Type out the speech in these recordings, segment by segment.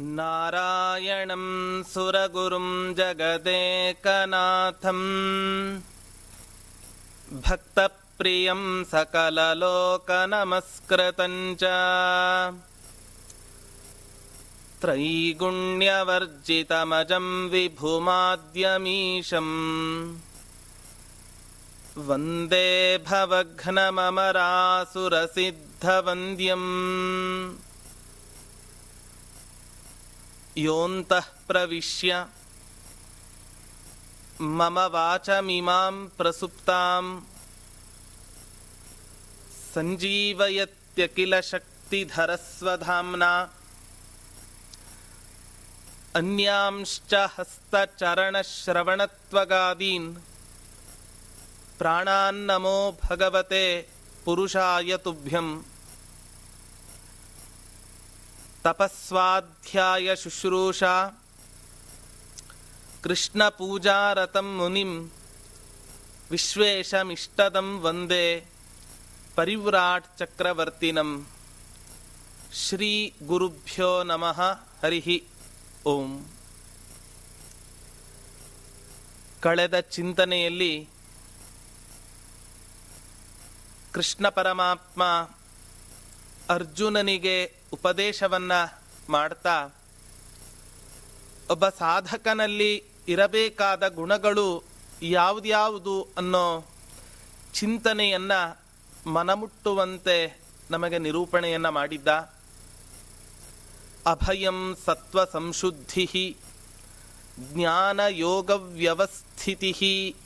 नारायणं सुरगुरुं जगदेकनाथम्। भक्तप्रियं सकललोकनमस्कृतं च। त्रैगुण्यवर्जितमजं विभुमाद्यमीशम्। वन्दे भवघ्नममरासुरसिद्धवन्द्यम् योऽन्तः प्रविश्य मम वाचमिमां प्रसुप्तां सञ्जीवयत्यखिलशक्तिधरस्वधाम्ना अन्यांश्च हस्तचरणश्रवणत्वगादीन् प्राणान्नमो भगवते पुरुषाय तुभ्यम् ತಪಸ್ವಾಧ್ಯಾಯ ಶುಶ್ರೂಷಾ ಕೃಷ್ಣಪೂಜಾರತಂ ಮುನಿಂ ವಿಶ್ವೇಶಮಿಷ್ಟದಂ ವಂದೇ ಪರಿವ್ರಾಟ್ ಚಕ್ರವರ್ತಿನಂ ಶ್ರೀ ಗುರುಭ್ಯೋ ನಮಃ ಹರಿಹಿ. ಓಂ. ಕಳೆದ ಚಿಂತನೆಯಲ್ಲಿ ಕೃಷ್ಣ ಪರಮಾತ್ಮ ಅರ್ಜುನನಿಗೆ ಉಪದೇಶವನ್ನ ಮಾಡ್ತಾ ಒಬ್ಬ ಸಾಧಕನಲ್ಲಿ ಇರಬೇಕಾದ ಗುಣಗಳು ಯಾವುದ್ಯಾವುದು ಅನ್ನೋ ಚಿಂತನೆಯನ್ನ ಮನಮುಟ್ಟುವಂತೆ ನಮಗೆ ನಿರೂಪಣೆಯನ್ನ ಮಾಡಿದ್ದ. ಅಭಯಂ ಸತ್ವ ಸಂಶುದ್ಧಿ ಜ್ಞಾನ ಯೋಗ ವ್ಯವಸ್ಥಿತಿ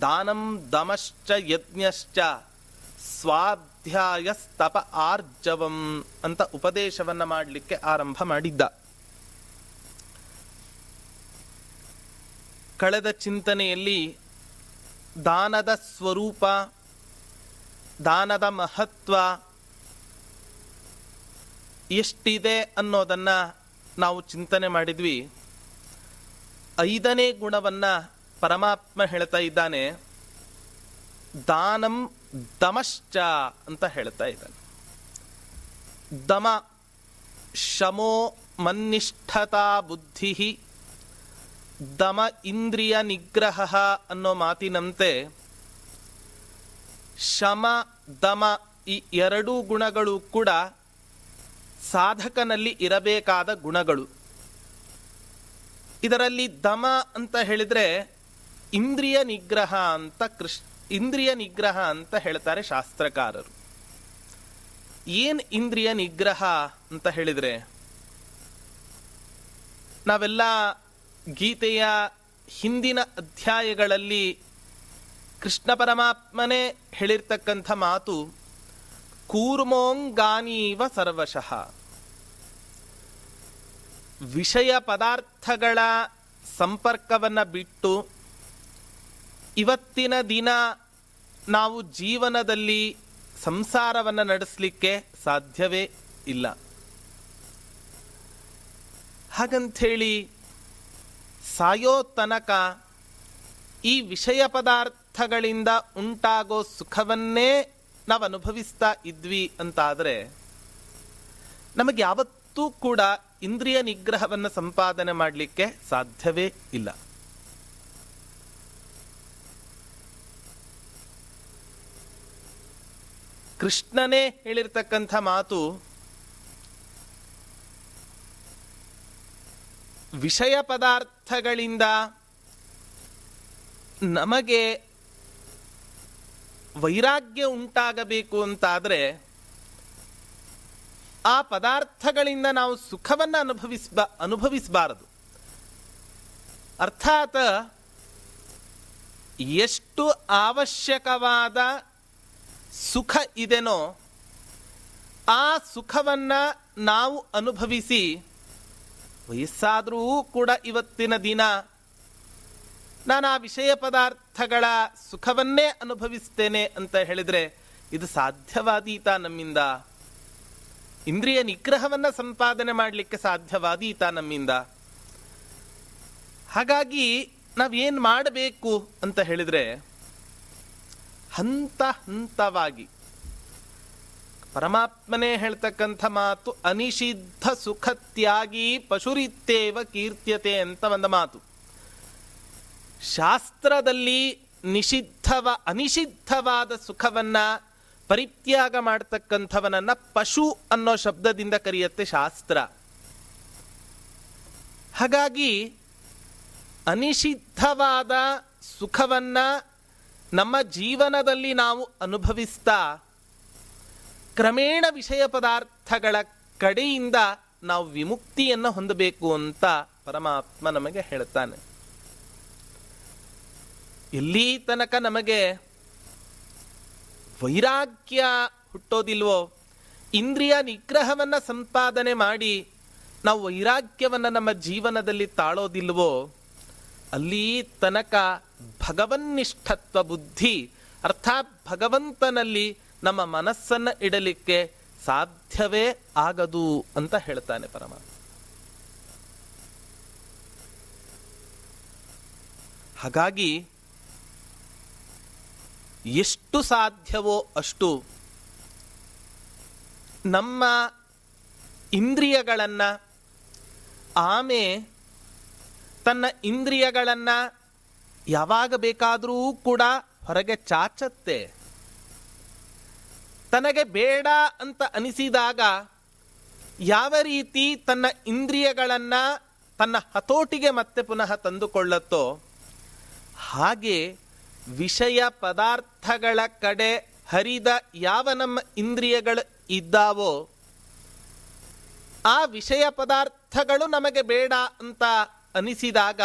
ದಾನಂ ದಮಶ್ಚ ಯಜ್ಞಶ್ಚ ಸ್ವಾಧ್ಯಾಯಸ್ತಪ ಆರ್ಜವಂ ಅಂತ ಉಪದೇಶವನ್ನ ಮಾಡಲಿಕ್ಕೆ ಆರಂಭ ಮಾಡಿದ್ದ. ಕಳೆದ ಚಿಂತನೆಯಲ್ಲಿ ದಾನದ ಸ್ವರೂಪ, ದಾನದ ಮಹತ್ವ ಎಷ್ಟಿದೆ ಅನ್ನೋದನ್ನ ನಾವು ಚಿಂತನೆ ಮಾಡಿದ್ವಿ. ಐದನೇ ಗುಣವನ್ನ ಪರಮಾತ್ಮ ಹೇಳ್ತಾ ಇದ್ದಾನೆ. ದಾನಂ ದಮಶ್ಚ ಅಂತ ಹೇಳ್ತಾ ಇದ್ದಾನೆ. ದಮ ಶಮೋ ಮನ್ನಿಷ್ಠತಾ ಬುದ್ಧಿ, ದಮ ಇಂದ್ರಿಯ ನಿಗ್ರಹ ಅನ್ನೋ ಮಾತಿನಂತೆ ಶಮ, ದಮ ಈ ಎರಡೂ ಗುಣಗಳು ಕೂಡ ಸಾಧಕನಲ್ಲಿ ಇರಬೇಕಾದ ಗುಣಗಳು. ಇದರಲ್ಲಿ ದಮ ಅಂತ ಹೇಳಿದರೆ ಇಂದ್ರಿಯ ನಿಗ್ರಹ ಅಂತ ಕೃಷ್ ಇಂದ್ರಿಯ ನಿಗ್ರಹ ಅಂತ ಹೇಳ್ತಾರೆ ಶಾಸ್ತ್ರಕಾರರು. ಏನ್ ಇಂದ್ರಿಯ ನಿಗ್ರಹ ಅಂತ ಹೇಳಿದ್ರೆ, ನಾವೆಲ್ಲ ಗೀತೆಯ ಹಿಂದಿನ ಅಧ್ಯಾಯಗಳಲ್ಲಿ ಕೃಷ್ಣ ಪರಮಾತ್ಮನೇ ಹೇಳಿರ್ತಕ್ಕಂಥ ಮಾತು, ಕೂರ್ಮೋಂಗಾನೀವ ಸರ್ವಶಃ. ವಿಷಯ ಪದಾರ್ಥಗಳ ಸಂಪರ್ಕವನ್ನು ಬಿಟ್ಟು ಇವತ್ತಿನ ದಿನ ನಾವು ಜೀವನದಲ್ಲಿ ಸಂಸಾರವನ್ನು ನಡೆಸಲಿಕ್ಕೆ ಸಾಧ್ಯವೇ ಇಲ್ಲ. ಹಾಗಂಥೇಳಿ ಸಾಯೋ ತನಕ ಈ ವಿಷಯ ಪದಾರ್ಥಗಳಿಂದ ಉಂಟಾಗೋ ಸುಖವನ್ನೇ ನಾವು ಅನುಭವಿಸ್ತಾ ಇದ್ವಿ ಅಂತಾದರೆ ನಮಗೆ ಯಾವತ್ತೂ ಕೂಡ ಇಂದ್ರಿಯ ನಿಗ್ರಹವನ್ನು ಸಂಪಾದನೆ ಮಾಡಲಿಕ್ಕೆ ಸಾಧ್ಯವೇ ಇಲ್ಲ. ಕೃಷ್ಣನೇ ಹೇಳಿರ್ತಕ್ಕಂಥ ಮಾತು ವಿಷಯ ಪದಾರ್ಥಗಳಿಂದ ನಮಗೆ ವೈರಾಗ್ಯ ಉಂಟಾಗಬೇಕು ಅಂತಾದರೆ ಆ ಪದಾರ್ಥಗಳಿಂದ ನಾವು ಸುಖವನ್ನು ಅನುಭವಿಸ್ಬ, ಅನುಭವಿಸಬಾರದು. ಅರ್ಥಾತ್ ಎಷ್ಟು ಅವಶ್ಯಕವಾದ ಸುಖ ಇದೆನೋ, ಆ ಸುಖವನ್ನು ನಾವು ಅನುಭವಿಸಿ, ವಯಸ್ಸಾದರೂ ಕೂಡ ಇವತ್ತಿನ ದಿನ ನಾನು ಆ ವಿಷಯ ಪದಾರ್ಥಗಳ ಸುಖವನ್ನೇ ಅನುಭವಿಸ್ತೇನೆ ಅಂತ ಹೇಳಿದರೆ ಇದು ಸಾಧ್ಯವಾದೀತ ನಮ್ಮಿಂದ? ಇಂದ್ರಿಯ ನಿಗ್ರಹವನ್ನು ಸಂಪಾದನೆ ಮಾಡಲಿಕ್ಕೆ ಸಾಧ್ಯವಾದೀತ ನಮ್ಮಿಂದ? ಹಾಗಾಗಿ ನಾವೇನು ಮಾಡಬೇಕು ಅಂತ ಹೇಳಿದ್ರೆ ಹಂತ ಹಂತವಾಗಿ. ಪರಮಾತ್ಮನೇ ಹೇಳ್ತಕ್ಕಂಥ ಮಾತು, ಅನಿಷಿದ್ಧ ಸುಖತ್ಯಾಗಿ ಪಶುರಿತ್ತೇವ ಕೀರ್ತ್ಯತೆ ಅಂತ ಒಂದು ಮಾತು. ಶಾಸ್ತ್ರದಲ್ಲಿ ನಿಷಿದ್ಧವ, ಅನಿಷಿದ್ಧವಾದ ಸುಖವನ್ನ ಪರಿತ್ಯಾಗ ಮಾಡ್ತಕ್ಕಂಥವನನ್ನು ಪಶು ಅನ್ನೋ ಶಬ್ದದಿಂದ ಕರೆಯುತ್ತೆ ಶಾಸ್ತ್ರ. ಹಾಗಾಗಿ ಅನಿಷಿದ್ಧವಾದ ಸುಖವನ್ನ ನಮ್ಮ ಜೀವನದಲ್ಲಿ ನಾವು ಅನುಭವಿಸ್ತಾ ಕ್ರಮೇಣ ವಿಷಯ ಪದಾರ್ಥಗಳ ಕಡೆಯಿಂದ ನಾವು ವಿಮುಕ್ತಿಯನ್ನು ಹೊಂದಬೇಕು ಅಂತ ಪರಮಾತ್ಮ ನಮಗೆ ಹೇಳ್ತಾನೆ. ಎಲ್ಲಿ ತನಕ ನಮಗೆ ವೈರಾಗ್ಯ ಹುಟ್ಟೋದಿಲ್ವೋ, ಇಂದ್ರಿಯ ನಿಗ್ರಹವನ್ನು ಸಂಪಾದನೆ ಮಾಡಿ ನಾವು ವೈರಾಗ್ಯವನ್ನು ನಮ್ಮ ಜೀವನದಲ್ಲಿ ತಾಳೋದಿಲ್ವೋ, ಅಲ್ಲಿ ತನಕ ಭಗವನ್ನಿಷ್ಠತ್ವ ಬುದ್ಧಿ, ಅರ್ಥಾತ್ ಭಗವಂತನಲ್ಲಿ ನಮ್ಮ ಮನಸ್ಸನ್ನು ಇಡಲಿಕ್ಕೆ ಸಾಧ್ಯವೇ ಆಗದು ಅಂತ ಹೇಳ್ತಾನೆ ಪರಮಾತ್ಮ. ಹಾಗಾಗಿ ಎಷ್ಟು ಸಾಧ್ಯವೋ ಅಷ್ಟು ನಮ್ಮ ಇಂದ್ರಿಯಗಳನ್ನು, ಆಮೆ ತನ್ನ ಇಂದ್ರಿಯಗಳನ್ನ ಯಾವಾಗ ಬೇಕಾದರೂ ಕೂಡ ಹೊರಗೆ ಚಾಚತ್ತೆ. ತನಗೆ ಬೇಡ ಅಂತ ಅನಿಸಿದಾಗ ಯಾವ ರೀತಿ ತನ್ನ ಇಂದ್ರಿಯಗಳನ್ನು ತನ್ನ ಹತೋಟಿಗೆ ಮತ್ತೆ ಪುನಃ ತಂದುಕೊಳ್ಳುತ್ತೋ, ಹಾಗೆ ವಿಷಯ ಪದಾರ್ಥಗಳ ಕಡೆ ಹರಿದ ಯಾವ ನಮ್ಮ ಇಂದ್ರಿಯಗಳು ಇದ್ದಾವೋ, ಆ ವಿಷಯ ಪದಾರ್ಥಗಳು ನಮಗೆ ಬೇಡ ಅಂತ ಅನಿಸಿದಾಗ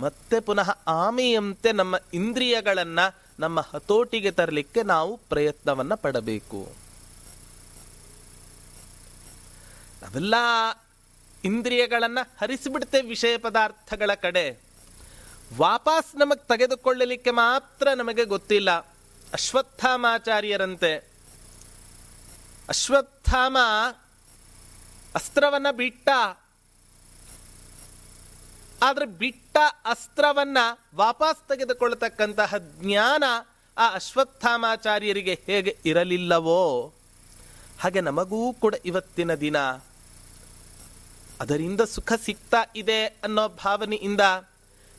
ಮತ್ತೆ ಪುನಃ ಆಮೆಯಂತೆ ನಮ್ಮ ಇಂದ್ರಿಯಗಳನ್ನ ನಮ್ಮ ಹತೋಟಿಗೆ ತರಲಿಕ್ಕೆ ನಾವು ಪ್ರಯತ್ನವನ್ನ ಪಡಬೇಕು. ನಾವೆಲ್ಲ ಇಂದ್ರಿಯಗಳನ್ನ ಹರಿಸಿಬಿಡ್ತೇವೆ ವಿಷಯ ಪದಾರ್ಥಗಳ ಕಡೆ. ವಾಪಸ್ ನಮಗೆ ತೆಗೆದುಕೊಳ್ಳಲಿಕ್ಕೆ ಮಾತ್ರ ನಮಗೆ ಗೊತ್ತಿಲ್ಲ. ಅಶ್ವತ್ಥಾಮಾಚಾರ್ಯರಂತೆ. ಅಶ್ವತ್ಥಾಮ ಅಸ್ತ್ರವನ್ನ ಬಿಟ್ಟ ಆದ್ರೆ ಬಿಟ್ಟ ಅಸ್ತ್ರವನ್ನ ವಾಪಸ್ ತೆಗೆದುಕೊಳ್ಳತಕ್ಕಂತಹ ಜ್ಞಾನ ಆ ಅಶ್ವತ್ಥಾಮಾಚಾರ್ಯರಿಗೆ ಹೇಗೆ ಇರಲಿಲ್ಲವೋ? ಹಾಗೆ ನಮಗೂ ಕೂಡ ಇವತ್ತಿನ ದಿನ ಅದರಿಂದ ಸುಖ ಸಿಗ್ತಾ ಇದೆ ಅನ್ನೋ ಭಾವನೆಯಿಂದ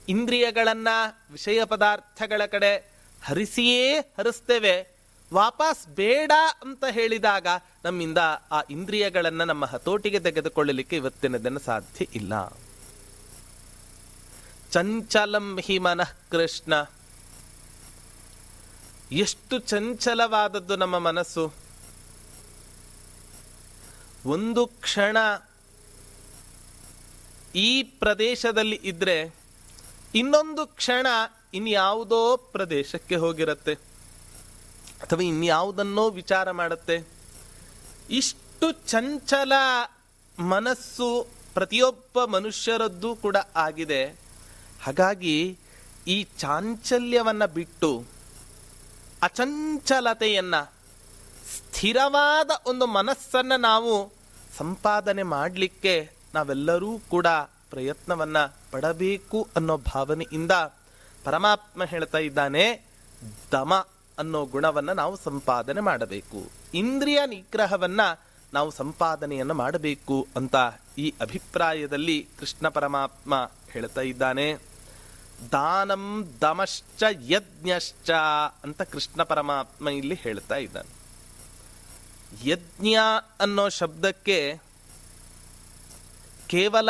ಇಂದ್ರಿಯಗಳನ್ನ, ವಿಷಯ ಪದಾರ್ಥಗಳ ಕಡೆ ಹರಿಸಿಯೇ ಹರಿಸ್ತೇವೆ. ವಾಪಸ್ ಬೇಡ ಅಂತ ಹೇಳಿದಾಗ ನಮ್ಮಿಂದ ಆ ಇಂದ್ರಿಯಗಳನ್ನು ನಮ್ಮ ಹತೋಟಿಗೆ ತೆಗೆದುಕೊಳ್ಳಲಿಕ್ಕೆ ಇವತ್ತಿನ ದಿನ ಸಾಧ್ಯ ಇಲ್ಲ. ಚಂಚಲಂ ಹಿ ಮನಃ ಕೃಷ್ಣ. ಎಷ್ಟು ಚಂಚಲವಾದದ್ದು ನಮ್ಮ ಮನಸ್ಸು. ಒಂದು ಕ್ಷಣ ಈ ಪ್ರದೇಶದಲ್ಲಿ ಇದ್ರೆ ಇನ್ನೊಂದು ಕ್ಷಣ ಇನ್ಯಾವುದೋ ಪ್ರದೇಶಕ್ಕೆ ಹೋಗಿರತ್ತೆ. ಅಥವಾ ಇನ್ಯಾವುದನ್ನೋ ವಿಚಾರ ಮಾಡುತ್ತೆ. ಇಷ್ಟು ಚಂಚಲ ಮನಸ್ಸು ಪ್ರತಿಯೊಬ್ಬ ಮನುಷ್ಯರದ್ದು ಕೂಡ ಆಗಿದೆ. ಹಾಗಾಗಿ ಈ ಚಾಂಚಲ್ಯವನ್ನು ಬಿಟ್ಟು ಅಚಂಚಲತೆಯನ್ನು, ಸ್ಥಿರವಾದ ಒಂದು ಮನಸ್ಸನ್ನು ನಾವು ಸಂಪಾದನೆ ಮಾಡಲಿಕ್ಕೆ ನಾವೆಲ್ಲರೂ ಕೂಡ ಪ್ರಯತ್ನವನ್ನು ಪಡಬೇಕು ಅನ್ನೋ ಭಾವನೆಯಿಂದ ಪರಮಾತ್ಮ ಹೇಳ್ತಾ ಇದ್ದಾನೆ, ದಮ ಅನ್ನೋ ಗುಣವನ್ನು ನಾವು ಸಂಪಾದನೆ ಮಾಡಬೇಕು. ಇಂದ್ರಿಯ ನಿಗ್ರಹವನ್ನು ನಾವು ಸಂಪಾದನೆಯನ್ನು ಮಾಡಬೇಕು ಅಂತ ಈ ಅಭಿಪ್ರಾಯದಲ್ಲಿ ಕೃಷ್ಣ ಪರಮಾತ್ಮ ಹೇಳ್ತಾ ಇದ್ದಾನೆ. ದಾನಂ ದಮಶ್ಚ ಯಜ್ಞಶ್ಚ ಅಂತ ಕೃಷ್ಣ ಪರಮಾತ್ಮ ಇಲ್ಲಿ ಹೇಳ್ತಾ ಇದ್ದಾನೆ. ಯಜ್ಞ ಅನ್ನೋ ಶಬ್ದಕ್ಕೆ ಕೇವಲ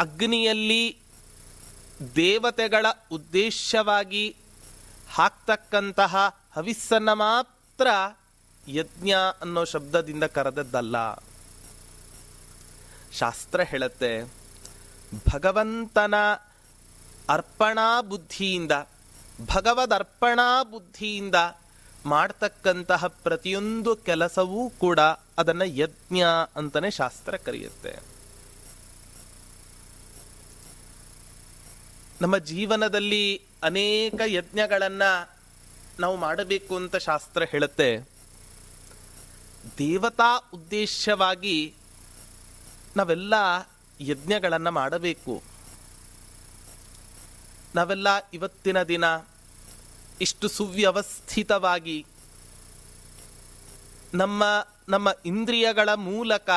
ಅಗ್ನಿಯಲ್ಲಿ ದೇವತೆಗಳ ಉದ್ದೇಶವಾಗಿ ಹಾಕ್ತಕ್ಕಂತಹ ಹವಿಸ್ಸನ್ನ ಮಾತ್ರ ಯಜ್ಞ ಅನ್ನೋ ಶಬ್ದದಿಂದ ಕರೆದದ್ದಲ್ಲ. ಶಾಸ್ತ್ರ ಹೇಳುತ್ತೆ, ಭಗವಂತನ ಅರ್ಪಣಾ ಬುದ್ಧಿಯಿಂದ, ಭಗವದರ್ಪಣಾ ಬುದ್ಧಿಯಿಂದ ಮಾಡ್ತಕ್ಕಂತಹ ಪ್ರತಿಯೊಂದು ಕೆಲಸವೂ ಕೂಡ ಅದನ್ನ ಯಜ್ಞ ಅಂತಲೇ ಶಾಸ್ತ್ರ ಕರೆಯುತ್ತೆ. ನಮ್ಮ ಜೀವನದಲ್ಲಿ ಅನೇಕ ಯಜ್ಞಗಳನ್ನು ನಾವು ಮಾಡಬೇಕು ಅಂತ ಶಾಸ್ತ್ರ ಹೇಳುತ್ತೆ. ದೇವತಾ ಉದ್ದೇಶವಾಗಿ ನಾವೆಲ್ಲ ಯಜ್ಞಗಳನ್ನು ಮಾಡಬೇಕು. ನಾವೆಲ್ಲ ಇವತ್ತಿನ ದಿನ ಇಷ್ಟು ಸುವ್ಯವಸ್ಥಿತವಾಗಿ ನಮ್ಮ ನಮ್ಮ ಇಂದ್ರಿಯಗಳ ಮೂಲಕ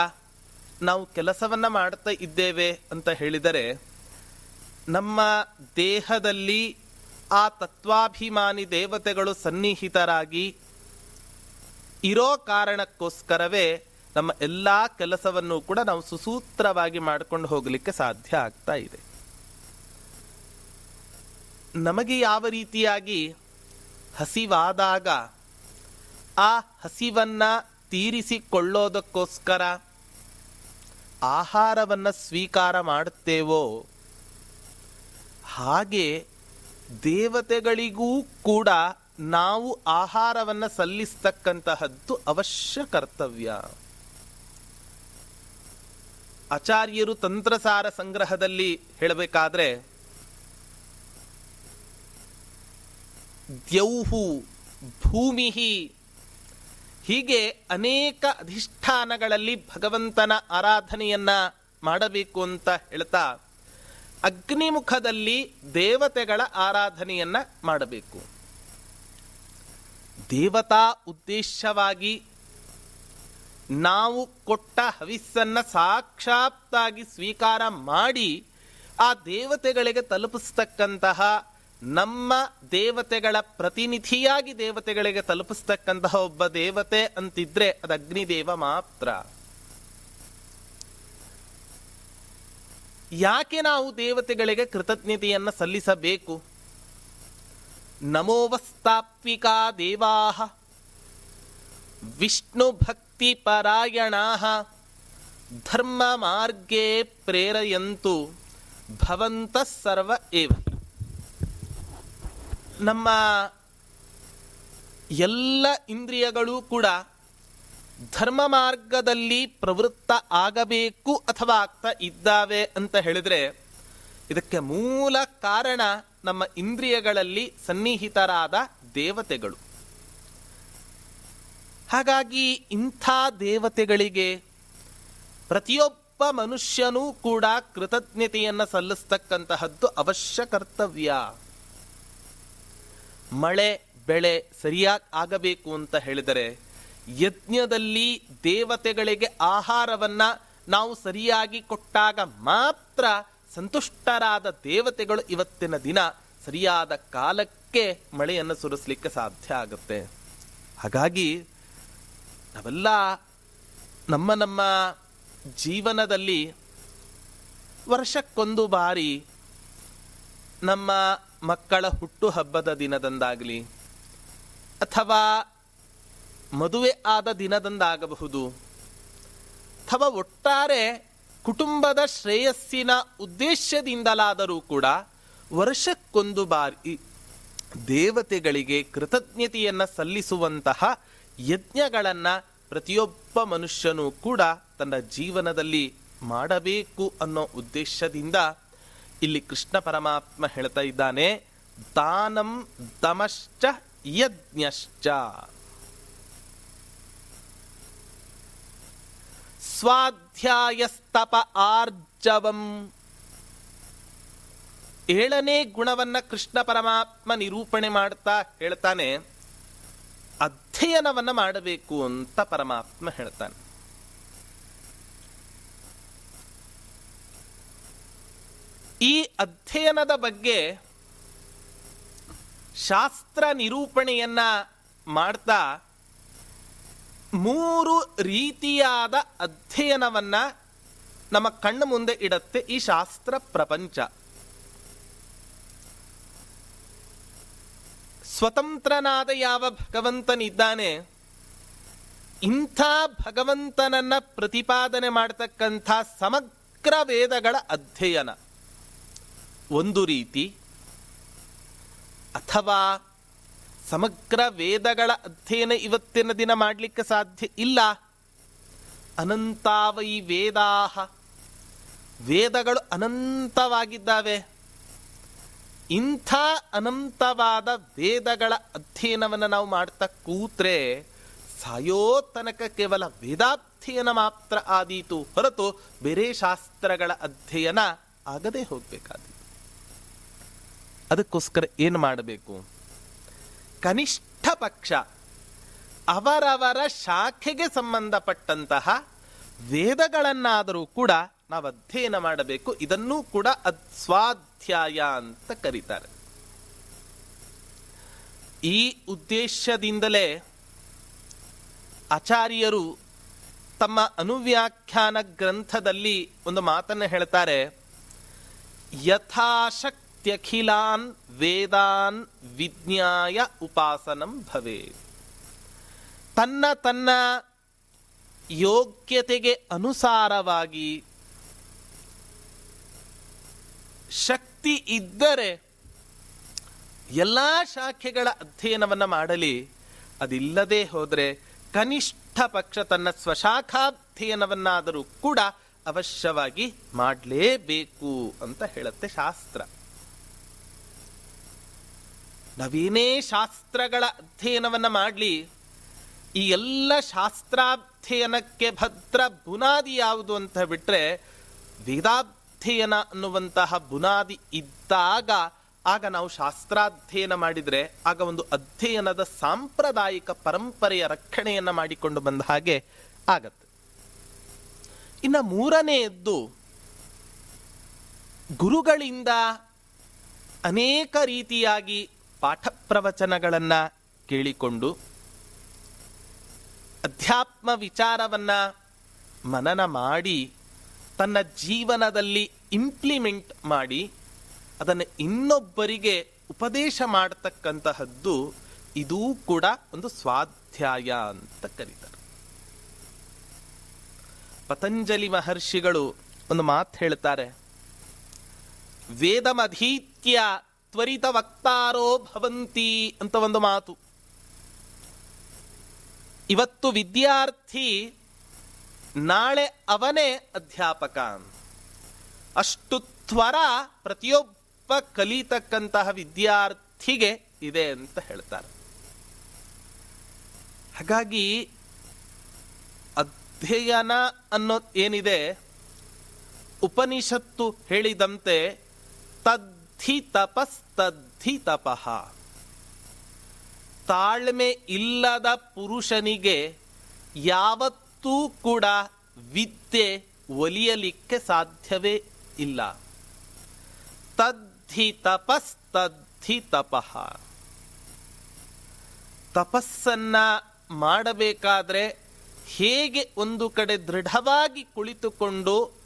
ನಾವು ಕೆಲಸವನ್ನು ಮಾಡ್ತಾ ಇದ್ದೇವೆ ಅಂತ ಹೇಳಿದರೆ, ನಮ್ಮ ದೇಹದಲ್ಲಿ ಆ ತತ್ವಾಭಿಮಾನಿ ದೇವತೆಗಳು ಸನ್ನಿಹಿತರಾಗಿ ಇರೋ ಕಾರಣಕ್ಕೋಸ್ಕರವೇ ನಮ್ಮ ಎಲ್ಲ ಕೆಲಸವನ್ನು ಕೂಡ ನಾವು ಸುಸೂತ್ರವಾಗಿ ಮಾಡ್ಕೊಂಡು ಹೋಗಲಿಕ್ಕೆ ಸಾಧ್ಯ ಆಗ್ತಾ ಇದೆ. ನಮಗೆ ಯಾವ ರೀತಿಯಾಗಿ ಹಸಿವಾದಾಗ ಆ ಹಸಿವನ್ನ ತೀರಿಸಿಕೊಳ್ಳೋದಕ್ಕೋಸ್ಕರ ಆಹಾರವನ್ನು ಸ್ವೀಕಾರ ಮಾಡುತ್ತೇವೋ, ಹಾಗೆ ದೇವತೆಗಳಿಗೂ ಕೂಡ ನಾವು ಆಹಾರವನ್ನು ಸಲ್ಲಿಸ್ತಕ್ಕಂತಹದ್ದು ಅವಶ್ಯ ಕರ್ತವ್ಯ. ಆಚಾರ್ಯರು ತಂತ್ರಸಾರ ಸಂಗ್ರಹದಲ್ಲಿ ಹೇಳಬೇಕಾದ್ರೆ ದ್ಯೌಹು ಭೂಮಿ ಹೀಗೆ ಅನೇಕ ಅಧಿಷ್ಠಾನಗಳಲ್ಲಿ ಭಗವಂತನ ಆರಾಧನೆಯನ್ನ ಮಾಡಬೇಕು ಅಂತ ಹೇಳ್ತಾ, ಅಗ್ನಿಮುಖದಲ್ಲಿ ದೇವತೆಗಳ ಆರಾಧನೆಯನ್ನ ಮಾಡಬೇಕು. ದೇವತಾ ಉದ್ದೇಶವಾಗಿ ನಾವು ಕೊಟ್ಟ ಹವಿಸ್ಸನ್ನು ಸಾಕ್ಷಾತ್ತಾಗಿ ಸ್ವೀಕಾರ ಮಾಡಿ ಆ ದೇವತೆಗಳಿಗೆ ತಲುಪಿಸ್ತಕ್ಕಂತಹ ನಮ್ಮ ದೇವತೆಗಳ ಪ್ರತಿನಿಧಿಯಾಗಿ ದೇವತೆಗಳಿಗೆ ತಲುಪಿಸ್ತಕ್ಕಂತಹ ಒಬ್ಬ ದೇವತೆ ಅಂತಿದ್ರೆ ಅದು ಅಗ್ನಿದೇವ ಮಾತ್ರ. ಯಾಕೆ ನಾವು ದೇವತೆಗಳಿಗೆ ಕೃತಜ್ಞತೆಯನ್ನು ಸಲ್ಲಿಸಬೇಕು? ನಮೋವಸ್ತಾತ್ವಿಕಾ ದೇವಾಹ, ವಿಷ್ಣು ಭಕ್ತಿ ಪರಾಯಣ ಧರ್ಮ ಮಾರ್ಗೇ ಪ್ರೇರಯಂತು, ಭವಂತ ಸರ್ವ ಏವ. ನಮ್ಮ ಎಲ್ಲ ಇಂದ್ರಿಯಗಳು ಕೂಡ ಧರ್ಮ ಮಾರ್ಗದಲ್ಲಿ ಪ್ರವೃತ್ತ ಆಗಬೇಕು ಅಥವಾ ಆಗ್ತಾ ಇದ್ದಾವೆ ಅಂತ ಹೇಳಿದ್ರೆ ಇದಕ್ಕೆ ಮೂಲ ಕಾರಣ ನಮ್ಮ ಇಂದ್ರಿಯಗಳಲ್ಲಿ ಸನ್ನಿಹಿತರಾದ ದೇವತೆಗಳು. ಹಾಗಾಗಿ ಇಂಥ ದೇವತೆಗಳಿಗೆ ಪ್ರತಿಯೊಬ್ಬ ಮನುಷ್ಯನೂ ಕೂಡ ಕೃತಜ್ಞತೆಯನ್ನು ಸಲ್ಲಿಸ್ತಕ್ಕಂತಹದ್ದು ಅವಶ್ಯ ಕರ್ತವ್ಯ. ಮಳೆ, ಬೆಳೆ ಸರಿಯಾಗಿ ಆಗಬೇಕು ಅಂತ ಹೇಳಿದರೆ ಯಜ್ಞದಲ್ಲಿ ದೇವತೆಗಳಿಗೆ ಆಹಾರವನ್ನ ನಾವು ಸರಿಯಾಗಿ ಕೊಟ್ಟಾಗ ಮಾತ್ರ ಸಂತುಷ್ಟರಾದ ದೇವತೆಗಳು ಇವತ್ತಿನ ದಿನ ಸರಿಯಾದ ಕಾಲಕ್ಕೆ ಮಳೆಯನ್ನು ಸುರಿಸಲಿಕ್ಕೆ ಸಾಧ್ಯ ಆಗುತ್ತೆ. ಹಾಗಾಗಿ ನಾವೆಲ್ಲ ನಮ್ಮ ನಮ್ಮ ಜೀವನದಲ್ಲಿ ವರ್ಷಕ್ಕೊಂದು ಬಾರಿ ನಮ್ಮ ಮಕ್ಕಳ ಹುಟ್ಟು ಹಬ್ಬದ ದಿನದಂದಾಗಲಿ ಅಥವಾ ಮದುವೆ ಆದ ದಿನದಂದಾಗಬಹುದು, ಅಥವಾ ಒಟ್ಟಾರೆ ಕುಟುಂಬದ ಶ್ರೇಯಸ್ಸಿನ ಉದ್ದೇಶದಿಂದಲಾದರೂ ಕೂಡ ವರ್ಷಕ್ಕೊಂದು ಬಾರಿ ದೇವತೆಗಳಿಗೆ ಕೃತಜ್ಞತೆಯನ್ನು ಸಲ್ಲಿಸುವಂತಹ ಯಜ್ಞಗಳನ್ನು ಪ್ರತಿಯೊಬ್ಬ ಮನುಷ್ಯನೂ ಕೂಡ ತನ್ನ ಜೀವನದಲ್ಲಿ ಮಾಡಬೇಕು ಅನ್ನೋ ಉದ್ದೇಶದಿಂದ ಇಲ್ಲಿ ಕೃಷ್ಣ ಪರಮಾತ್ಮ ಹೇಳ್ತಾ ಇದ್ದಾನೆ, ದಾನಂ ತಮಶ್ಚ ಯಜ್ಞಶ್ಚ. ಸ್ವಾಧ್ಯಾಯಸ್ತಪ ಆರ್ಜವಂ. ಏಳನೇ ಗುಣವನ್ನ ಕೃಷ್ಣ ಪರಮಾತ್ಮ ನಿರೂಪಣೆ ಮಾಡ್ತಾ ಹೇಳ್ತಾನೆ, ಅಧ್ಯಯನವನ್ನ ಮಾಡಬೇಕು ಅಂತ ಪರಮಾತ್ಮ ಹೇಳ್ತಾನೆ. ಈ ಅಧ್ಯಯನದ ಬಗ್ಗೆ ಶಾಸ್ತ್ರ ನಿರೂಪಣೆಯನ್ನು ಮಾಡ್ತಾ ಮೂರು ರೀತಿಯಾದ ಅಧ್ಯಯನವನ್ನು ನಮ್ಮ ಕಣ್ಣು ಮುಂದೆ ಇಡತ್ತೆ ಈ ಶಾಸ್ತ್ರ ಪ್ರಪಂಚ. ಸ್ವತಂತ್ರನಾದ ಯಾವ ಭಗವಂತನಿದ್ದಾನೆ, ಇಂಥ ಭಗವಂತನನ್ನ ಪ್ರತಿಪಾದನೆ ಮಾಡತಕ್ಕಂಥ ಸಮಗ್ರ ವೇದಗಳ ಅಧ್ಯಯನ. ಒಂದು ರೀತಿ ಅಥವಾ ಸಮಗ್ರ ವೇದಗಳ ಅಧ್ಯಯನ ಇವತ್ತಿನ ದಿನ ಮಾಡಲಿಕ್ಕೆ ಸಾಧ್ಯ ಇಲ್ಲ. ಅನಂತಾವೈ ವೇದಾಹ. ವೇದಗಳು ಅನಂತವಾಗಿದ್ದಾವೆ. ಇಂಥ ಅನಂತವಾದ ವೇದಗಳ ಅಧ್ಯಯನವನ್ನು ನಾವು ಮಾಡ್ತಾ ಕೂತ್ರೆ ಸಾಯೋ ತನಕ ಕೇವಲ ವೇದಾಧ್ಯಯನ ಮಾತ್ರ ಆದೀತು ಹೊರತು ಬೇರೆ ಶಾಸ್ತ್ರಗಳ ಅಧ್ಯಯನ ಆಗದೆ ಹೋಗ್ಬೇಕಾದೀತು. ಅದಕ್ಕೋಸ್ಕರ ಏನು ಮಾಡಬೇಕು? ಕನಿಷ್ಠ ಪಕ್ಷ ಅವರವರ ಶಾಖೆಗೆ ಸಂಬಂಧಪಟ್ಟಂತಹ ವೇದಗಳನ್ನಾದರೂ ಕೂಡ ನಾವು ಅಧ್ಯಯನ ಮಾಡಬೇಕು. ಇದನ್ನೂ ಕೂಡ ಸ್ವಾಧ್ಯಾಯ ಅಂತ ಕರೀತಾರೆ. ಈ ಉದ್ದೇಶದಿಂದಲೇ ಆಚಾರ್ಯರು ತಮ್ಮ ಅನುವ್ಯಾಖ್ಯಾನ ಗ್ರಂಥದಲ್ಲಿ ಒಂದು ಮಾತನ್ನು ಹೇಳ್ತಾರೆ ಯಥಾಶಕ್ತ್ಯಖಿಲಾನ್ ವೇದಾನ್ ವಿಜ್ಞಾಯ ಉಪಾಸನಂ ಭವೇ ತನ್ನ ತನ್ನ ಯೋಗ್ಯತೆಗೆ ಅನುಸಾರವಾಗಿ ಶಕ್ತಿ ಇದ್ದರೆ ಎಲ್ಲ ಶಾಖೆಗಳ ಅಧ್ಯಯನವನ್ನು ಮಾಡಲಿ, ಅದಿಲ್ಲದೆ ಹೋದರೆ ಕನಿಷ್ಠ ಪಕ್ಷ ತನ್ನ ಸ್ವಶಾಖಾಧ್ಯಯನವನ್ನಾದರೂ ಕೂಡ ಅವಶ್ಯವಾಗಿ ಮಾಡಲೇಬೇಕು ಅಂತ ಹೇಳುತ್ತೆ ಶಾಸ್ತ್ರ. ನಾವೇನೇ ಶಾಸ್ತ್ರಗಳ ಅಧ್ಯಯನವನ್ನು ಮಾಡಲಿ. ಈ ಎಲ್ಲ ಶಾಸ್ತ್ರಾಧ್ಯಯನಕ್ಕೆ ಭದ್ರ ಬುನಾದಿ ಯಾವುದು ಅಂತ ಬಿಟ್ಟರೆ ವೇದಾಧ್ಯಯನ ಅನ್ನುವಂತಹ ಬುನಾದಿ ಇದ್ದಾಗ ಆಗ ನಾವು ಶಾಸ್ತ್ರಾಧ್ಯಯನ ಮಾಡಿದರೆ ಆಗ ಒಂದು ಅಧ್ಯಯನದ ಸಾಂಪ್ರದಾಯಿಕ ಪರಂಪರೆಯ ರಕ್ಷಣೆಯನ್ನು ಮಾಡಿಕೊಂಡು ಬಂದ ಹಾಗೆ ಆಗತ್ತೆ. ಇನ್ನು ಮೂರನೆಯದ್ದು, ಗುರುಗಳಿಂದ ಅನೇಕ ರೀತಿಯಾಗಿ ಪಾಠ ಪ್ರವಚನಗಳನ್ನು ಕೇಳಿಕೊಂಡು ಅಧ್ಯಾತ್ಮ ವಿಚಾರವನ್ನು ಮನನ ಮಾಡಿ ತನ್ನ ಜೀವನದಲ್ಲಿ ಇಂಪ್ಲಿಮೆಂಟ್ ಮಾಡಿ ಅದನ್ನು ಇನ್ನೊಬ್ಬರಿಗೆ ಉಪದೇಶ ಮಾಡತಕ್ಕಂತಹದ್ದು ಇದೂ ಕೂಡ ಒಂದು ಸ್ವಾಧ್ಯಾಯ ಅಂತ ಕರೀತಾರೆ. ಪತಂಜಲಿ ಮಹರ್ಷಿಗಳು ಒಂದು ಮಾತು ಹೇಳ್ತಾರೆ, ವೇದಮಧೀತ್ಯ ತ್ವರಿತ ವಕ್ತಾರೋ ಭವಂತಿ ಅಂತ ಒಂದು ಮಾತು. ಇವತ್ತು ವಿದ್ಯಾರ್ಥಿ ನಾಳೆ ಅವನೇ ಅಧ್ಯಾಪಕ. ಅಷ್ಟು ತ್ವರ ಪ್ರತಿಯೊಬ್ಬ ಕಲಿತಕ್ಕಂತಹ ವಿದ್ಯಾರ್ಥಿಗೆ ಇದೆ ಅಂತ ಹೇಳ್ತಾರೆ. ಹಾಗಾಗಿ ಅಧ್ಯಯನ ಅನ್ನೋ ಏನಿದೆ, ಉಪನಿಷತ್ತು ಹೇಳಿದಂತೆ ತದ್ಧಿ ತಪಸ್ತದ್ಧಿ ತಪಃ ತಾಳ್ಮೆ ಇಲ್ಲದ ಪುರುಷನಿಗೆ ಯಾವತ್ತೂ ಕೂಡ ವಿದ್ಯೆ ಒಲಿಯಲಿಕ್ಕೆ ಸಾಧ್ಯವೇ ಇಲ್ಲ. ತದ್ಧಿ ತಪಸ್ತದ್ಧಿ ತಪಃ ತಪಸ್ಸನ್ನ ಮಾಡಬೇಕಾದ್ರೆ ಹೇಗೆ ಒಂದು ಕಡೆ ದೃಢವಾಗಿ ಕುಳಿತುಕೊಂಡು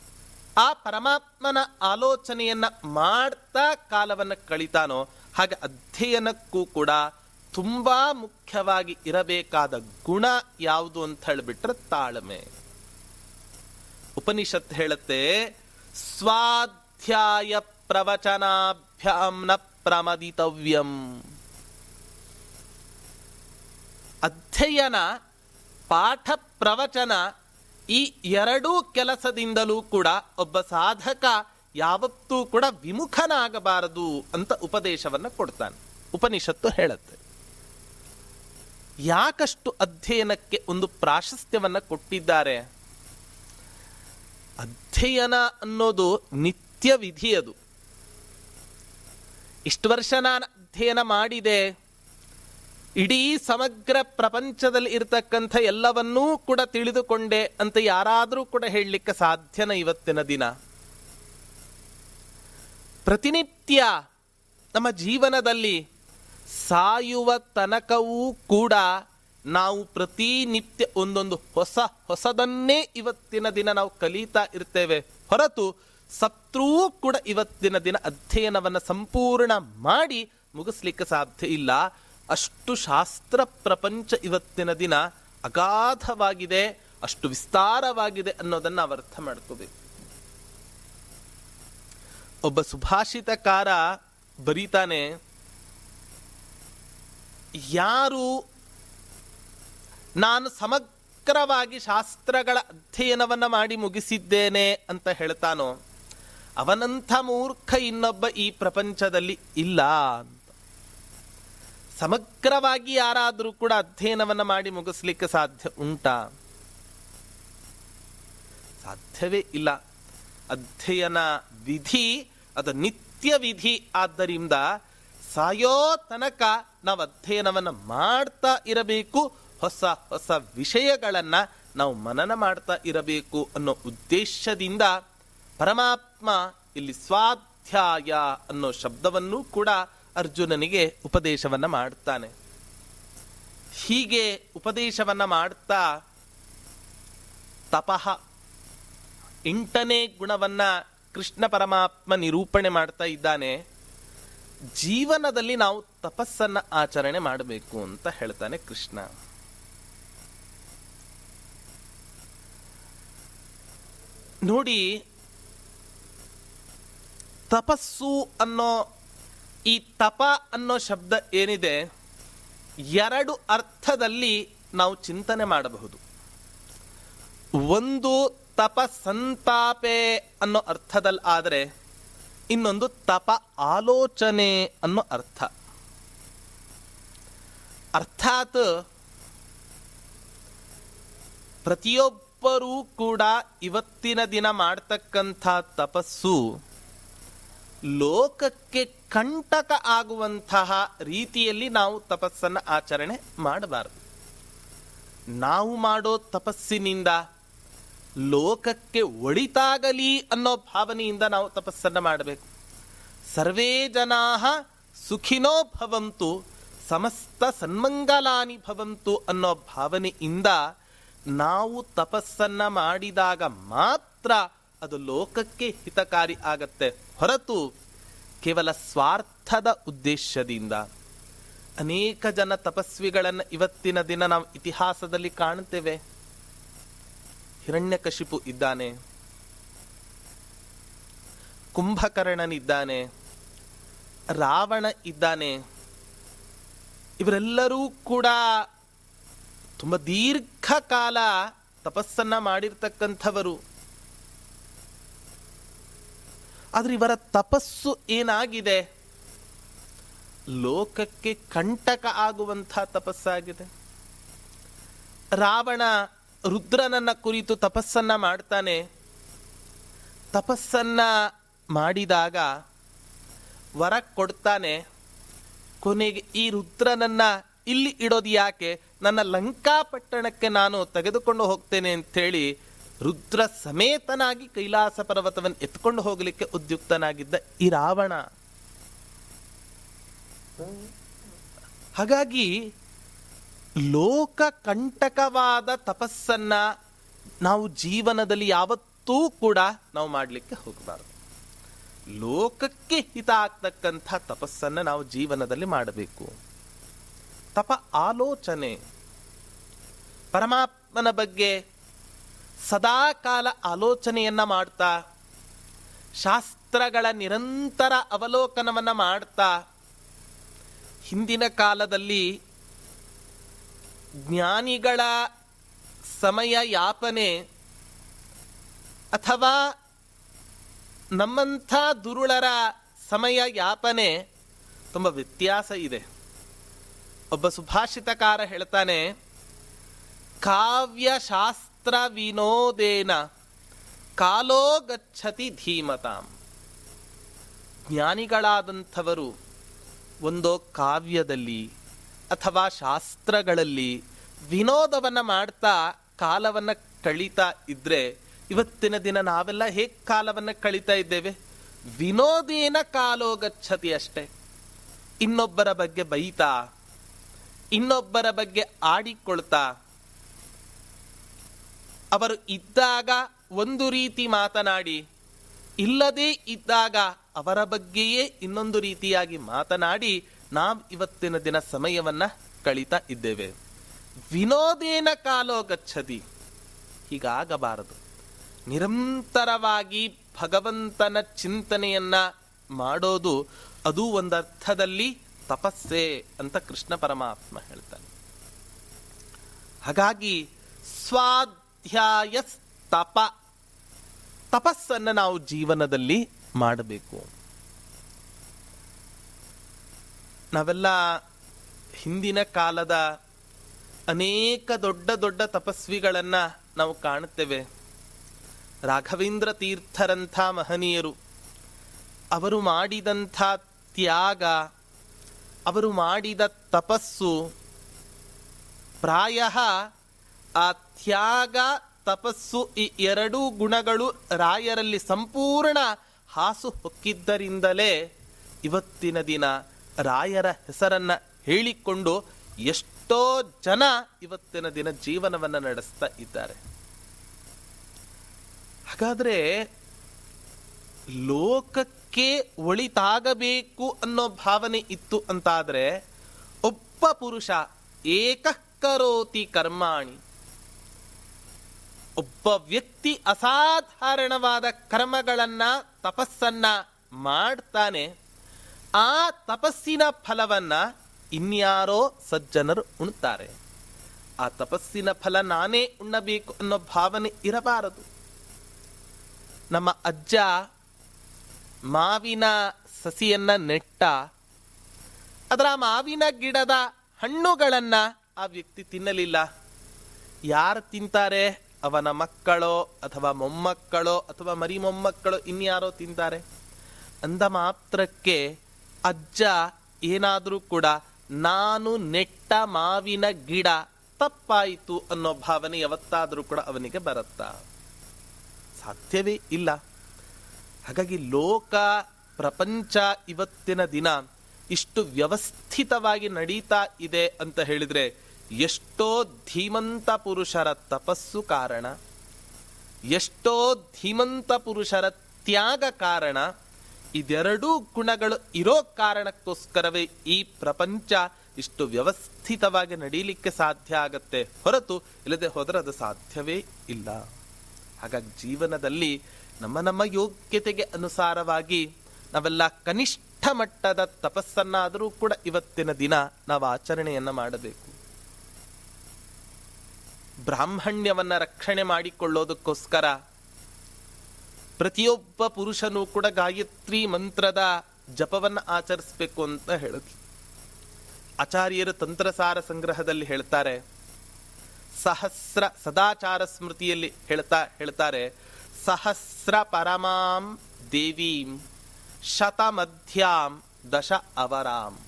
ಆ ಪರಮಾತ್ಮನ ಆಲೋಚನೆಯನ್ನ ಮಾಡ್ತಾ ಕಾಲವನ್ನು ಕಳಿತಾನೋ ಹಾಗೆ ಅಧ್ಯಯನಕ್ಕೂ ಕೂಡ ತುಂಬಾ ಮುಖ್ಯವಾಗಿ ಇರಬೇಕಾದ ಗುಣ ಯಾವುದು ಅಂತ ಹೇಳಿಬಿಟ್ರೆ ತಾಳ್ಮೆ. ಉಪನಿಷತ್ ಹೇಳುತ್ತೆ, ಸ್ವಾಧ್ಯಾಯ ಪ್ರವಚನಾಭ್ಯಾಂ ನ ಪ್ರಮದಿತವ್ಯಂ. ಅಧ್ಯಯನ, ಪಾಠ ಪ್ರವಚನ ಈ ಎರಡೂ ಕೆಲಸದಿಂದಲೂ ಕೂಡ ಒಬ್ಬ ಸಾಧಕ ಯಾವತ್ತೂ ಕೂಡ ವಿಮುಖನಾಗಬಾರದು ಅಂತ ಉಪದೇಶವನ್ನ ಕೊಡ್ತಾನೆ. ಉಪನಿಷತ್ತು ಹೇಳುತ್ತೆ. ಯಾಕಷ್ಟು ಅಧ್ಯಯನಕ್ಕೆ ಒಂದು ಪ್ರಾಶಸ್ತ್ಯವನ್ನು ಕೊಟ್ಟಿದ್ದಾರೆ? ಅಧ್ಯಯನ ಅನ್ನೋದು ನಿತ್ಯ ವಿಧಿ ಅದು. ಇಷ್ಟು ವರ್ಷ ನಾನು ಅಧ್ಯಯನ ಮಾಡಿದೆ. ಇಡೀ ಸಮಗ್ರ ಪ್ರಪಂಚದಲ್ಲಿ ಇರತಕ್ಕಂಥ ಎಲ್ಲವನ್ನೂ ಕೂಡ ತಿಳಿದುಕೊಂಡೆ ಅಂತ ಯಾರಾದರೂ ಕೂಡ ಹೇಳಲಿಕ್ಕೆ ಸಾಧ್ಯನ ಇವತ್ತಿನ ದಿನ. ಪ್ರತಿನಿತ್ಯ ನಮ್ಮ ಜೀವನದಲ್ಲಿ ಸಾಯುವ ತನಕವೂ ಕೂಡ ನಾವು ಪ್ರತಿನಿತ್ಯ ಒಂದೊಂದು ಹೊಸ ಹೊಸದನ್ನೇ ಇವತ್ತಿನ ದಿನ ನಾವು ಕಲಿತಾ ಇರ್ತೇವೆ. ಹೊರತು ಸತ್ರೂ ಕೂಡ ಇವತ್ತಿನ ದಿನ ಅಧ್ಯಯನವನ್ನು ಸಂಪೂರ್ಣ ಮಾಡಿ ಮುಗಿಸ್ಲಿಕ್ಕೆ ಸಾಧ್ಯ ಇಲ್ಲ. ಅಷ್ಟು ಶಾಸ್ತ್ರ ಪ್ರಪಂಚ ಇವತ್ತಿನ ದಿನ ಅಗಾಧವಾಗಿದೆ, ಅಷ್ಟು ವಿಸ್ತಾರವಾಗಿದೆ ಅನ್ನೋದನ್ನ ನಾವು ಅರ್ಥ ಮಾಡ್ಕೋಬೇಕು. ಒಬ್ಬ ಸುಭಾಷಿತಕಾರ ಬರೀತಾನೆ, ಯಾರು ನಾನು ಸಮಗ್ರವಾಗಿ ಶಾಸ್ತ್ರಗಳ ಅಧ್ಯಯನವನ್ನು ಮಾಡಿ ಮುಗಿಸಿದ್ದೇನೆ ಅಂತ ಹೇಳ್ತಾನೋ, ಅವನಂಥ ಮೂರ್ಖ ಇನ್ನೊಬ್ಬ ಈ ಪ್ರಪಂಚದಲ್ಲಿ ಇಲ್ಲ. ಸಮಗ್ರವಾಗಿ ಯಾರಾದರೂ ಕೂಡ ಅಧ್ಯಯನವನ್ನು ಮಾಡಿ ಮುಗಿಸ್ಲಿಕ್ಕೆ ಸಾಧ್ಯ ಉಂಟಾ? ಸಾಧ್ಯವೇ ಇಲ್ಲ. ಅಧ್ಯಯನ ವಿಧಿ ಅದು ನಿತ್ಯ ವಿಧಿ. ಆದ್ದರಿಂದ ಸಾಯೋ ತನಕ ನಾವು ಅಧ್ಯಯನವನ್ನು ಮಾಡ್ತಾ ಇರಬೇಕು. ಹೊಸ ಹೊಸ ವಿಷಯಗಳನ್ನು ನಾವು ಮನನ ಮಾಡ್ತಾ ಇರಬೇಕು ಅನ್ನೋ ಉದ್ದೇಶದಿಂದ ಪರಮಾತ್ಮ ಇಲ್ಲಿ ಸ್ವಾಧ್ಯಾಯ ಅನ್ನೋ ಶಬ್ದವನ್ನು ಕೂಡ ಅರ್ಜುನನಿಗೆ ಉಪದೇಶವನ್ನು ಮಾಡ್ತಾನೆ. ಹೀಗೆ ಉಪದೇಶವನ್ನು ಮಾಡ್ತಾ ತಪಃ ಎಂಟನೇ ಗುಣವನ್ನು ಕೃಷ್ಣ ಪರಮಾತ್ಮ ನಿರೂಪಣೆ ಮಾಡ್ತಾ ಇದ್ದಾನೆ. ಜೀವನದಲ್ಲಿ ನಾವು ತಪಸ್ಸನ್ನು ಆಚರಣೆ ಮಾಡಬೇಕು ಅಂತ ಹೇಳ್ತಾನೆ ಕೃಷ್ಣ. ನೋಡಿ, ತಪಸ್ಸು ಅನ್ನೋ ಈ ತಪ ಅನ್ನೋ ಶಬ್ದ ಏನಿದೆ, ಎರಡು ಅರ್ಥದಲ್ಲಿ ನಾವು ಚಿಂತನೆ ಮಾಡಬಹುದು. ಒಂದು ತಪ ಸಂತಾಪೆ ಅನ್ನೋ ಅರ್ಥದಲ್ಲಿ ಆದರೆ, ಇನ್ನೊಂದು ತಪ ಆಲೋಚನೆ ಅನ್ನೋ ಅರ್ಥ. ಅರ್ಥಾತ್, ಪ್ರತಿಯೊಬ್ಬರೂ ಕೂಡ ಇವತ್ತಿನ ದಿನ ಮಾಡ್ತಕ್ಕಂಥ ತಪಸ್ಸು ಲೋಕಕ್ಕೆ ಕಂಟಕ ಆಗುವಂತಹ ರೀತಿಯಲ್ಲಿ ನಾವು ತಪಸ್ಸನ್ನ ಆಚರಣೆ ಮಾಡಬಾರದು. ನಾವು ಮಾಡೋ ತಪಸ್ಸಿನಿಂದ ಲೋಕಕ್ಕೆ ಒಳಿತಾಗಲಿ ಅನ್ನೋ ಭಾವನೆಯಿಂದ ನಾವು ತಪಸ್ಸನ್ನ ಮಾಡಬೇಕು. ಸರ್ವೇ ಜನಾ ಸುಖಿನೋ ಭವಂತು, ಸಮಸ್ತ ಸನ್ಮಂಗಲಾನಿ ಭವಂತು ಅನ್ನೋ ಭಾವನೆಯಿಂದ ನಾವು ತಪಸ್ಸನ್ನ ಮಾಡಿದಾಗ ಮಾತ್ರ ಅದು ಲೋಕಕ್ಕೆ ಹಿತಕಾರಿ ಆಗತ್ತೆ. ಹೊರತು ಕೇವಲ ಸ್ವಾರ್ಥದ ಉದ್ದೇಶದಿಂದ. ಅನೇಕ ಜನ ತಪಸ್ವಿಗಳನ್ನು ಇವತ್ತಿನ ದಿನ ನಾವು ಇತಿಹಾಸದಲ್ಲಿ ಕಾಣುತ್ತೇವೆ ಹಿರಣ್ಯಕಶಿಪು ಇದ್ದಾನೆ. ಕುಂಭಕರ್ಣನಿದ್ದಾನೆ. ರಾವಣ ಇದ್ದಾನೆ. ಇವರೆಲ್ಲರೂ ಕೂಡ ತುಂಬ ದೀರ್ಘಕಾಲ ತಪಸ್ಸನ್ನ ಮಾಡಿರ್ತಕ್ಕಂಥವರು. ಆದ್ರೆ ಇವರ ತಪಸ್ಸು ಏನಾಗಿದೆ? ಲೋಕಕ್ಕೆ ಕಂಟಕ ಆಗುವಂಥ ತಪಸ್ಸಾಗಿದೆ. ರಾವಣ ರುದ್ರನನ್ನ ಕುರಿತು ತಪಸ್ಸನ್ನ ಮಾಡ್ತಾನೆ. ತಪಸ್ಸನ್ನ ಮಾಡಿದಾಗ ವರ ಕೊಡ್ತಾನೆ. ಕೊನೆಗೆ ಈ ರುದ್ರನನ್ನ ಇಲ್ಲಿ ಇಡೋದು ಯಾಕೆ? ನನ್ನ ಲಂಕಾಪಟ್ಟಣಕ್ಕೆ ನಾನು ತೆಗೆದುಕೊಂಡು ಹೋಗ್ತೇನೆ ಅಂತೇಳಿ ರುದ್ರ ಸಮೇತನಾಗಿ ಕೈಲಾಸ ಪರ್ವತವನ್ನು ಎತ್ಕೊಂಡು ಹೋಗಲಿಕ್ಕೆ ಉದ್ಯುಕ್ತನಾಗಿದ್ದ ಈ ರಾವಣ. ಹಾಗಾಗಿ ಲೋಕ ಕಂಟಕವಾದ ತಪಸ್ಸನ್ನ ನಾವು ಜೀವನದಲ್ಲಿ ಯಾವತ್ತೂ ಕೂಡ ನಾವು ಮಾಡಲಿಕ್ಕೆ ಹೋಗಬಾರದು. ಲೋಕಕ್ಕೆ ಹಿತ ಆಗ್ತಕ್ಕಂಥ ತಪಸ್ಸನ್ನ ನಾವು ಜೀವನದಲ್ಲಿ ಮಾಡಬೇಕು. ತಪ ಆಲೋಚನೆ. ಪರಮಾತ್ಮನ ಬಗ್ಗೆ ಸದಾ ಕಾಲ ಆಲೋಚನೆಯನ್ನ ಮಾಡ್ತಾ, ಶಾಸ್ತ್ರಗಳ ನಿರಂತರ ಅವಲೋಕನವನ್ನು ಮಾಡ್ತಾ, ಹಿಂದಿನ ಕಾಲದಲ್ಲಿ ಜ್ಞಾನಿಗಳ ಸಮಯ ಯಾಪನೆ ಅಥವಾ ನಮ್ಮಂಥ ದುರುಳರ ಸಮಯ ಯಾಪನೆ ತುಂಬ ವ್ಯತ್ಯಾಸ ಇದೆ. ಒಬ್ಬ ಸುಭಾಷಿತಕಾರ ಹೇಳ್ತಾನೆ, ಕಾವ್ಯಶಾಸ್ತ್ರ ವಿನೋದೇನ ಕಾಲೋ ಗಚ್ಚತಿ ಧೀಮತಾಂ ಜ್ಞಾನಿಗಳಾದಂಥವರು ಒಂದೋ ಕಾವ್ಯದಲ್ಲಿ ಅಥವಾ ಶಾಸ್ತ್ರಗಳಲ್ಲಿ ವಿನೋದವನ್ನು ಮಾಡ್ತಾ ಕಾಲವನ್ನು ಕಳೀತಾ ಇದ್ರೆ ಇವತ್ತಿನ ದಿನ ನಾವೆಲ್ಲ ಹೇಗೆ ಕಾಲವನ್ನು ಕಳೀತಾ ಇದ್ದೇವೆ? ವಿನೋದೇನ ಕಾಲೋ ಗಚ್ಚತಿ ಅಷ್ಟೇ. ಇನ್ನೊಬ್ಬರ ಬಗ್ಗೆ ಬೈತಾ, ಇನ್ನೊಬ್ಬರ ಬಗ್ಗೆ ಆಡಿಕೊಳ್ತಾ ಅವರು ಇದ್ದಾಗ ಒಂದು ರೀತಿ ಮಾತನಾಡಿ, ಇಲ್ಲದೇ ಇದ್ದಾಗ ಅವರ ಬಗ್ಗೆಯೇ ಇನ್ನೊಂದು ರೀತಿಯಾಗಿ ಮಾತನಾಡಿ ನಾವು ಇವತ್ತಿನ ದಿನ ಸಮಯವನ್ನ ಕಳೀತಾ ಇದ್ದೇವೆ. ವಿನೋದೇನ ಕಾಲೋ ಗಚ್ಚತಿ ಹೀಗಾಗಬಾರದು. ನಿರಂತರವಾಗಿ ಭಗವಂತನ ಚಿಂತನೆಯನ್ನ ಮಾಡೋದು ಅದು ಒಂದರ್ಥದಲ್ಲಿ ತಪಸ್ಸೆ ಅಂತ ಕೃಷ್ಣ ಪರಮಾತ್ಮ ಹೇಳ್ತಾನೆ. ಹಾಗಾಗಿ ಸ್ವಾಧ್ಯಾಯ ತಪ ತಪಸ್ಸನ್ನು ನಾವು ಜೀವನದಲ್ಲಿ ಮಾಡಬೇಕು. ನಾವೆಲ್ಲ ಹಿಂದಿನ ಕಾಲದ ಅನೇಕ ದೊಡ್ಡ ದೊಡ್ಡ ತಪಸ್ವಿಗಳನ್ನ ನಾವು ಕಾಣುತ್ತೇವೆ. ರಾಘವೇಂದ್ರ ತೀರ್ಥರಂಥ ಮಹನೀಯರು. ಅವರು ಮಾಡಿದಂಥ ತ್ಯಾಗ, ಅವರು ಮಾಡಿದ ತಪಸ್ಸು ಪ್ರಾಯ ಆ ತ್ಯಾಗ, ತಪಸ್ಸು ಈ ಎರಡೂ ಗುಣಗಳು ರಾಯರಲ್ಲಿ ಸಂಪೂರ್ಣ ಹಾಸು ಹೊಕ್ಕಿದ್ದರಿಂದಲೇ ಇವತ್ತಿನ ದಿನ ರಾಯರ ಹೆಸರನ್ನ ಹೇಳಿಕೊಂಡು ಎಷ್ಟೋ ಜನ ಇವತ್ತಿನ ದಿನ ಜೀವನವನ್ನು ನಡೆಸ್ತಾ ಇದ್ದಾರೆ. ಹಾಗಾದ್ರೆ ಲೋಕಕ್ಕೆ ಒಳಿತಾಗಬೇಕು ಅನ್ನೋ ಭಾವನೆ ಇತ್ತು ಅಂತಾದರೆ ಒಬ್ಬ ಪುರುಷ ಏಕಃಕರೋತಿ ಕರ್ಮಾಣಿ ಒಬ್ಬ ವ್ಯಕ್ತಿ ಅಸಾಧಾರಣವಾದ ಕರ್ಮಗಳನ್ನ, ತಪಸ್ಸನ್ನ ಮಾಡ್ತಾನೆ. ಆ ತಪಸ್ಸಿನ ಫಲವನ್ನ ಇನ್ಯಾರೋ ಸಜ್ಜನರು ಉಣ್ತಾರೆ. ಆ ತಪಸ್ಸಿನ ಫಲ ನಾನೇ ಉಣ್ಣಬೇಕು ಅನ್ನೋ ಭಾವನೆ ಇರಬಾರದು. ನಮ್ಮ ಅಜ್ಜ ಮಾವಿನ ಸಸಿಯನ್ನ ನೆಟ್ಟ, ಅದರ ಮಾವಿನ ಗಿಡದ ಹಣ್ಣುಗಳನ್ನ ಆ ವ್ಯಕ್ತಿ ತಿನ್ನಲಿಲ್ಲ. ಯಾರು ತಿಂತಾರೆ? ಅವನ ಮಕ್ಕಳೋ ಅಥವಾ ಮೊಮ್ಮಕ್ಕಳೋ ಅಥವಾ ಮರಿ ಮೊಮ್ಮಕ್ಕಳೋ ಇನ್ಯಾರೋ ತಿಂತಾರೆ. ಅಂದ ಮಾತ್ರಕ್ಕೆ ಅಜ್ಜ ಏನಾದರೂ ಕೂಡ, ನಾನು ನೆಟ್ಟ ಮಾವಿನ ಗಿಡ ತಪ್ಪಾಯಿತು ಅನ್ನೋ ಭಾವನೆ ಯಾವತ್ತಾದರೂ ಕೂಡ ಅವನಿಗೆ ಬರುತ್ತಾ? ಸಾಧ್ಯವೇ ಇಲ್ಲ. ಹಾಗಾಗಿ ಲೋಕ, ಪ್ರಪಂಚ ಇವತ್ತಿನ ದಿನ ಇಷ್ಟು ವ್ಯವಸ್ಥಿತವಾಗಿ ನಡೀತಾ ಇದೆ ಅಂತ ಹೇಳಿದ್ರೆ ಎಷ್ಟೋ ಧೀಮಂತ ಪುರುಷರ ತಪಸ್ಸು ಕಾರಣ, ಎಷ್ಟೋ ಧೀಮಂತ ಪುರುಷರ ತ್ಯಾಗ ಕಾರಣ, ಇದೆರಡೂ ಗುಣಗಳು ಇರೋ ಕಾರಣಕ್ಕೋಸ್ಕರವೇ ಈ ಪ್ರಪಂಚ ಇಷ್ಟು ವ್ಯವಸ್ಥಿತವಾಗಿ ನಡೀಲಿಕ್ಕೆ ಸಾಧ್ಯ ಆಗತ್ತೆ. ಹೊರತು ಇಲ್ಲದೆ ಹೋದರೆ ಅದು ಸಾಧ್ಯವೇ ಇಲ್ಲ. ಹಾಗಾಗಿ ಜೀವನದಲ್ಲಿ ನಮ್ಮ ನಮ್ಮ ಯೋಗ್ಯತೆಗೆ ಅನುಸಾರವಾಗಿ ನಾವೆಲ್ಲ ಕನಿಷ್ಠ ಮಟ್ಟದ ತಪಸ್ಸನ್ನಾದರೂ ಕೂಡ ಇವತ್ತಿನ ದಿನ ನಾವು ಆಚರಣೆಯನ್ನು ಮಾಡಬೇಕು. ಬ್ರಾಹ್ಮಣ್ಯವನ್ನ ರಕ್ಷಣೆ ಮಾಡಿಕೊಳ್ಳೋದಕ್ಕೋಸ್ಕರ ಪ್ರತಿಯೊಬ್ಬ ಪುರುಷನೂ ಕೂಡ ಗಾಯತ್ರಿ ಮಂತ್ರದ ಜಪವನ್ನ ಆಚರಿಸಬೇಕು ಅಂತ ಹೇಳಿದ್ರು ಆಚಾರ್ಯರು ತಂತ್ರಸಾರ ಸಂಗ್ರಹದಲ್ಲಿ ಹೇಳ್ತಾರೆ, ಸಹಸ್ರ ಸದಾಚಾರ ಸ್ಮೃತಿಯಲ್ಲಿ ಹೇಳ್ತಾ, ಹೇಳ್ತಾರೆ, ಸಹಸ್ರ ಪರಮಾಂ ದೇವೀಂ ಶತಮಧ್ಯಾಂ ದಶ ಅವರಾಂ.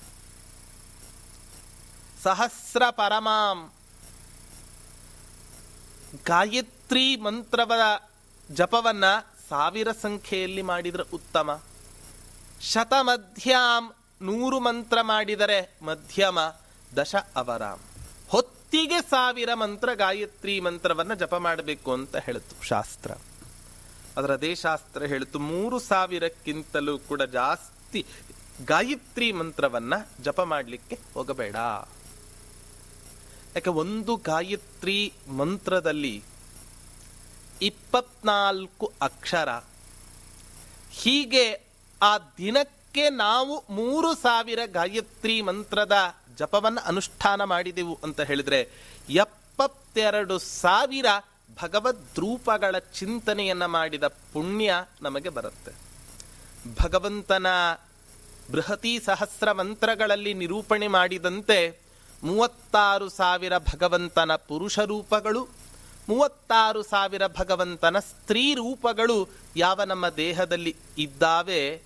ಸಹಸ್ರ ಪರಮಾಂ ಗಾಯತ್ರಿ ಮಂತ್ರವ ಜಪವನ್ನ ಸಾವಿರ ಸಂಖ್ಯೆಯಲ್ಲಿ ಮಾಡಿದರೆ ಉತ್ತಮ. ಶತಮಧ್ಯಾಂ ನೂರು ಮಂತ್ರ ಮಾಡಿದರೆ ಮಧ್ಯಮ, ದಶ ಅವರಾಮ್ ಹೊತ್ತಿಗೆ ಸಾವಿರ ಮಂತ್ರ ಗಾಯತ್ರಿ ಮಂತ್ರವನ್ನ ಜಪ ಮಾಡಬೇಕು ಅಂತ ಹೇಳಿತು ಶಾಸ್ತ್ರ. ಅದರದೇ ಶಾಸ್ತ್ರ ಹೇಳಿತು, ಮೂರು ಸಾವಿರಕ್ಕಿಂತಲೂ ಕೂಡ ಜಾಸ್ತಿ ಗಾಯತ್ರಿ ಮಂತ್ರವನ್ನ ಜಪ ಮಾಡಲಿಕ್ಕೆ ಹೋಗಬೇಡ. ಯಾಕೆ ಒಂದು ಗಾಯತ್ರಿ ಮಂತ್ರದಲ್ಲಿ ಇಪ್ಪತ್ನಾಲ್ಕು ಅಕ್ಷರ. ಹೀಗೆ ಆ ದಿನಕ್ಕೆ ನಾವು ಮೂರು ಸಾವಿರ ಗಾಯತ್ರಿ ಮಂತ್ರದ ಜಪವನ್ನು ಅನುಷ್ಠಾನ ಮಾಡಿದೆವು ಅಂತ ಹೇಳಿದ್ರೆ ಎಪ್ಪತ್ತೆರಡು ಸಾವಿರ ಭಗವದ್ರೂಪಗಳ ಚಿಂತನೆಯನ್ನು ಮಾಡಿದ ಪುಣ್ಯ ನಮಗೆ ಬರುತ್ತೆ. ಭಗವಂತನ ಬೃಹತಿ ಸಹಸ್ರ ಮಂತ್ರಗಳಲ್ಲಿ ನಿರೂಪಣೆ ಮಾಡಿದಂತೆ ಮೂವತ್ತಾರು ಸಾವಿರ ಭಗವಂತನ ಪುರುಷ ರೂಪಗಳು, ಮೂವತ್ತಾರು ಸಾವಿರ ಭಗವಂತನ ಸ್ತ್ರೀ ರೂಪಗಳು ಯಾವ ನಮ್ಮ ದೇಹದಲ್ಲಿ ಇದ್ದಾವೆ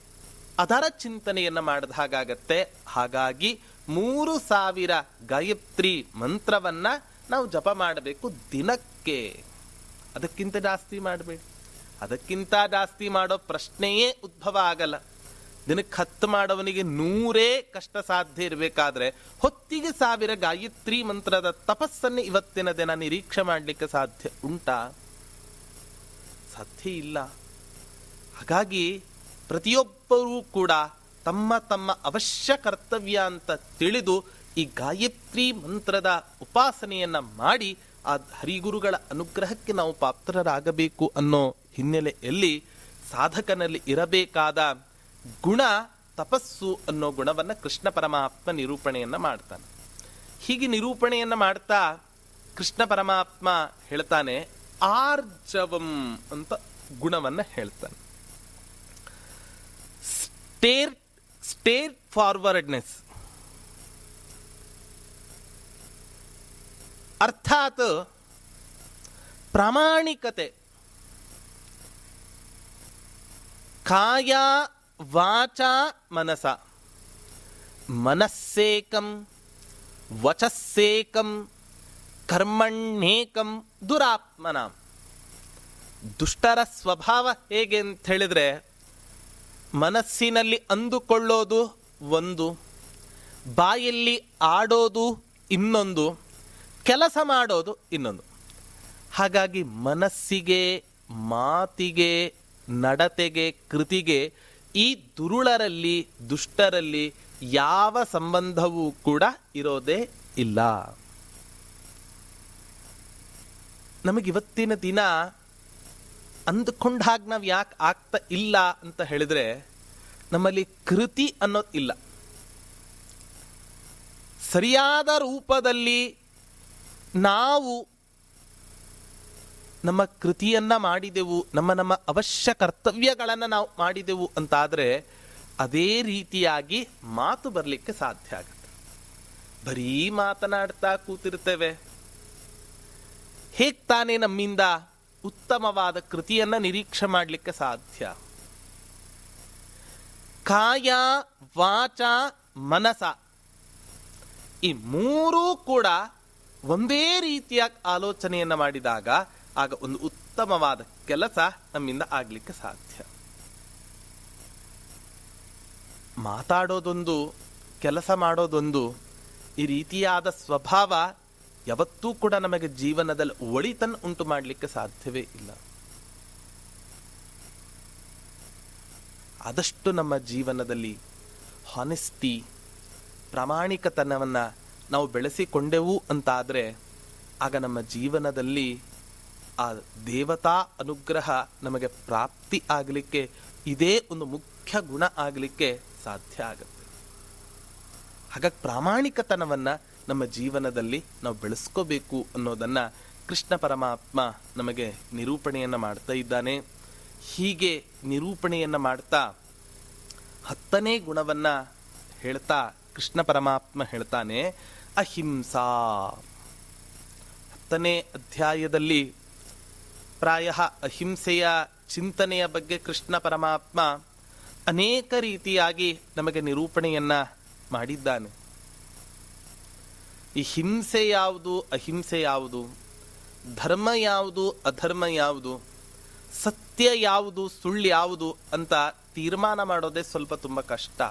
ಅದರ ಚಿಂತನೆಯನ್ನು ಮಾಡಿದ ಹಾಗಾಗತ್ತೆ. ಹಾಗಾಗಿ ಮೂರು ಸಾವಿರ ಗಾಯತ್ರಿ ಮಂತ್ರವನ್ನು ನಾವು ಜಪ ಮಾಡಬೇಕು ದಿನಕ್ಕೆ. ಅದಕ್ಕಿಂತ ಜಾಸ್ತಿ ಮಾಡಬೇಡಿ. ಅದಕ್ಕಿಂತ ಜಾಸ್ತಿ ಮಾಡೋ ಪ್ರಶ್ನೆಯೇ ಉದ್ಭವ ಆಗಲ್ಲ. ದಿನಕ್ಕೆ ಹತ್ತು ಮಾಡವನಿಗೆ ನೂರೇ ಕಷ್ಟ ಸಾಧ್ಯ ಇರಬೇಕಾದ್ರೆ ಹೊತ್ತಿಗೆ ಸಾವಿರ ಗಾಯತ್ರಿ ಮಂತ್ರದ ತಪಸ್ಸನ್ನು ಇವತ್ತಿನ ದಿನ ನಿರೀಕ್ಷೆ ಮಾಡಲಿಕ್ಕೆ ಸಾಧ್ಯ ಉಂಟಾ? ಸಾಧ್ಯ ಇಲ್ಲ. ಹಾಗಾಗಿ ಪ್ರತಿಯೊಬ್ಬರೂ ಕೂಡ ತಮ್ಮ ತಮ್ಮ ಅವಶ್ಯ ಕರ್ತವ್ಯ ಅಂತ ತಿಳಿದು ಈ ಗಾಯತ್ರಿ ಮಂತ್ರದ ಉಪಾಸನೆಯನ್ನ ಮಾಡಿ ಆ ಹರಿಗುರುಗಳ ಅನುಗ್ರಹಕ್ಕೆ ನಾವು ಪಾತ್ರರಾಗಬೇಕು ಅನ್ನೋ ಹಿನ್ನೆಲೆಯಲ್ಲಿ ಸಾಧಕನಲ್ಲಿ ಇರಬೇಕಾದ ಗುಣ, ತಪಸ್ಸು ಅನ್ನೋ ಗುಣವನ್ನು ಕೃಷ್ಣ ಪರಮಾತ್ಮ ನಿರೂಪಣೆಯನ್ನು ಮಾಡ್ತಾನೆ. ಹೀಗೆ ನಿರೂಪಣೆಯನ್ನು ಮಾಡ್ತಾ ಕೃಷ್ಣ ಪರಮಾತ್ಮ ಹೇಳ್ತಾನೆ, ಆರ್ಜವಂ ಅಂತ ಗುಣವನ್ನು ಹೇಳ್ತಾನೆ. Straight straightforwardness. ಅರ್ಥಾತ್ ಪ್ರಾಮಾಣಿಕತೆ. ಕಾಯ ವಾಚ ಮನಸ. ಮನಸ್ಸೇಕಂ, ವಚಸ್ಸೇಕಂ ಕರ್ಮಣ್ಣೇಕಂ ದುರಾತ್ಮನ. ದುಷ್ಟರ ಸ್ವಭಾವ ಹೇಗೆ ಅಂತ ಹೇಳಿದ್ರೆ ಮನಸ್ಸಿನಲ್ಲಿ ಅಂದುಕೊಳ್ಳೋದು ಒಂದು, ಬಾಯಲ್ಲಿ ಆಡೋದು ಇನ್ನೊಂದು, ಕೆಲಸ ಮಾಡೋದು ಇನ್ನೊಂದು. ಹಾಗಾಗಿ ಮನಸ್ಸಿಗೆ, ಮಾತಿಗೆ, ನಡತೆಗೆ, ಕೃತಿಗೆ ಈ ದುರುಳರಲ್ಲಿ, ದುಷ್ಟರಲ್ಲಿ ಯಾವ ಸಂಬಂಧವೂ ಕೂಡ ಇರೋದೇ ಇಲ್ಲ. ನಮಗಿವತ್ತಿನ ದಿನ ಅಂದುಕೊಂಡ ಹಾಗೆ ನಾವು ಯಾಕೆ ಆಗ್ತಾ ಇಲ್ಲ ಅಂತ ಹೇಳಿದ್ರೆ, ನಮ್ಮಲ್ಲಿ ಕೃತಿ ಅನ್ನೋದು ಇಲ್ಲ. ಸರಿಯಾದ ರೂಪದಲ್ಲಿ ನಾವು ನಮ್ಮ ಕೃತಿಯನ್ನ ಮಾಡಿದೆವು, ನಮ್ಮ ನಮ್ಮ ಅವಶ್ಯ ಕರ್ತವ್ಯಗಳನ್ನು ನಾವು ಮಾಡಿದೆವು ಅಂತಾದರೆ ಅದೇ ರೀತಿಯಾಗಿ ಮಾತು ಬರಲಿಕ್ಕೆ ಸಾಧ್ಯ ಆಗುತ್ತೆ. ಬರೀ ಮಾತನಾಡ್ತಾ ಕೂತಿರ್ತೇವೆ. ಹೇಗ್ ತಾನೇ ನಮ್ಮಿಂದ ಉತ್ತಮವಾದ ಕೃತಿಯನ್ನ ನಿರೀಕ್ಷೆ ಮಾಡಲಿಕ್ಕೆ ಸಾಧ್ಯ? ಕಾಯ, ವಾಚ, ಮನಸ ಈ ಮೂರೂ ಕೂಡ ಒಂದೇ ರೀತಿಯ ಆಲೋಚನೆಯನ್ನ ಮಾಡಿದಾಗ ಆಗ ಒಂದು ಉತ್ತಮವಾದ ಕೆಲಸ ನಮ್ಮಿಂದ ಆಗ್ಲಿಕ್ಕೆ ಸಾಧ್ಯ. ಮಾತಾಡೋದೊಂದು, ಕೆಲಸ ಮಾಡೋದೊಂದು, ಈ ರೀತಿಯಾದ ಸ್ವಭಾವ ಯಾವತ್ತೂ ಕೂಡ ನಮಗೆ ಜೀವನದಲ್ಲಿ ಒಳಿತನ್ ಉಂಟು ಮಾಡಲಿಕ್ಕೆ ಸಾಧ್ಯವೇ ಇಲ್ಲ. ಆದಷ್ಟು ನಮ್ಮ ಜೀವನದಲ್ಲಿ ಹಾನೆಸ್ಟಿ ಪ್ರಾಮಾಣಿಕತನವನ್ನು ನಾವು ಬೆಳೆಸಿಕೊಂಡೆವು ಅಂತಾದರೆ, ಆಗ ನಮ್ಮ ಜೀವನದಲ್ಲಿ ಆ ದೇವತಾ ಅನುಗ್ರಹ ನಮಗೆ ಪ್ರಾಪ್ತಿ ಆಗಲಿಕ್ಕೆ, ಇದೇ ಒಂದು ಮುಖ್ಯ ಗುಣ ಆಗಲಿಕ್ಕೆ ಸಾಧ್ಯ ಆಗುತ್ತೆ. ಹಾಗಾಗಿ ಪ್ರಾಮಾಣಿಕತನವನ್ನು ನಮ್ಮ ಜೀವನದಲ್ಲಿ ನಾವು ಬೆಳೆಸ್ಕೋಬೇಕು ಅನ್ನೋದನ್ನು ಕೃಷ್ಣ ಪರಮಾತ್ಮ ನಮಗೆ ನಿರೂಪಣೆಯನ್ನು ಮಾಡ್ತಾ ಇದ್ದಾನೆ. ಹೀಗೆ ನಿರೂಪಣೆಯನ್ನು ಮಾಡ್ತಾ ಹತ್ತನೇ ಗುಣವನ್ನು ಹೇಳ್ತಾ ಕೃಷ್ಣ ಪರಮಾತ್ಮ ಹೇಳ್ತಾನೆ, ಅಹಿಂಸಾ. ಹತ್ತನೇ ಅಧ್ಯಾಯದಲ್ಲಿ ಪ್ರಾಯ ಅಹಿಂಸೆಯ ಚಿಂತನೆಯ ಬಗ್ಗೆ ಕೃಷ್ಣ ಪರಮಾತ್ಮ ಅನೇಕ ರೀತಿಯಾಗಿ ನಮಗೆ ನಿರೂಪಣೆಯನ್ನ ಮಾಡಿದ್ದಾನೆ. ಈ ಹಿಂಸೆ ಯಾವುದು, ಅಹಿಂಸೆ ಯಾವುದು, ಧರ್ಮ ಯಾವುದು, ಅಧರ್ಮ ಯಾವುದು, ಸತ್ಯ ಯಾವುದು, ಸುಳ್ಳು ಯಾವುದು ಅಂತ ತೀರ್ಮಾನ ಮಾಡೋದೇ ಸ್ವಲ್ಪ ತುಂಬ ಕಷ್ಟ.